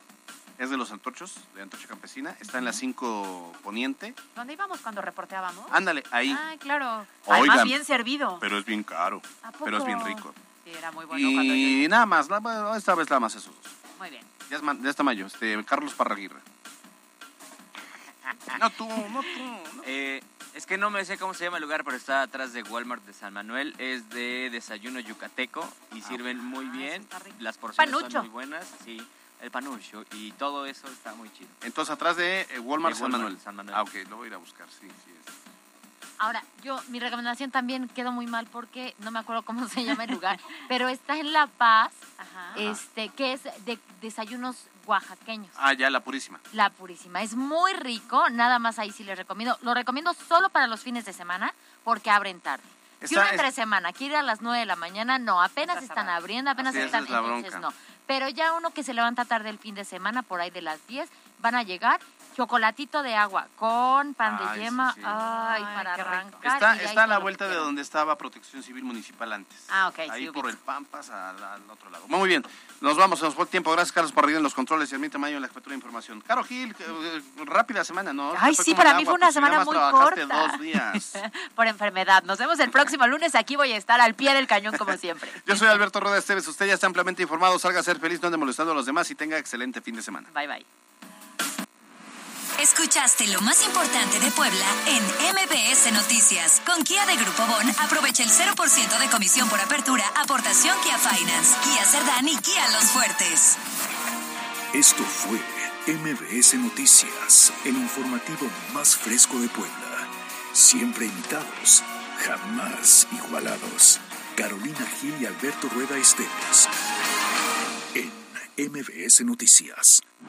es de los Antorchos, de Antorcha Campesina, está en la 5 Poniente. ¿Dónde íbamos cuando reporteábamos? Ándale, ahí. Ay, claro. Oigan. Además, bien servido. Pero es bien caro, ¿A pero es bien rico. Sí, era muy bueno cuando. Y nada más, esta vez nada más esos dos. Muy bien. Ya, es ma- ya está mayo, este, Carlos Parraguirre. No tú, no tú. Eh, es que no me sé cómo se llama el lugar, pero está atrás de Walmart de San Manuel. Es de desayuno yucateco y sirven muy bien. Las porciones Panucho. son muy buenas. Sí, el panucho y todo eso está muy chido. Entonces, atrás de eh, Walmart, De San, Walmart, Manuel. San Manuel. Ah, ok, lo voy a ir a buscar, sí, sí. es. Ahora, yo, mi recomendación también quedó muy mal porque no me acuerdo cómo se llama el lugar, pero está en La Paz, este, que es de desayunos oaxaqueños. Ah, ya, la purísima. La Purísima. Es muy rico, nada más ahí sí les recomiendo. Lo recomiendo solo para los fines de semana porque abren tarde. si uno entre semana quiere a las 9 de la mañana, no, apenas están abriendo, apenas Así están, es entonces no. Pero ya uno que se levanta tarde el fin de semana, por ahí de las 10, van a llegar chocolatito de agua con pan Ay, de yema, sí. ay, para arrancar. Está, está a la vuelta de donde estaba Protección Civil Municipal antes. Ah, ok, Ahí sí, por ubico. el Pampas al, al otro lado. Muy bien, nos vamos, se nos fue el tiempo. Gracias, Carlos Parrilla en los controles y a mí Tamayo en la jefatura de información. Caro Gil, eh, rápida semana, ¿no? Ay, sí, para mí agua, fue una pues, semana más muy corta. dos días. Por enfermedad. Nos vemos el próximo lunes. Aquí voy a estar al pie del cañón como siempre. Yo soy Alberto Rueda Esteves, usted ya está ampliamente informado. Salga a ser feliz, no ande molestando a los demás y tenga excelente fin de semana. Bye, bye. Escuchaste lo más importante de Puebla en MBS Noticias. Con Kia de Grupo Bon, aprovecha el 0% de comisión por apertura, aportación Kia Finance, Kia Cerdán y Kia Los Fuertes. Esto fue MBS Noticias, el informativo más fresco de Puebla. Siempre imitados, jamás igualados. Carolina Gil y Alberto Rueda Esteves. En MBS Noticias.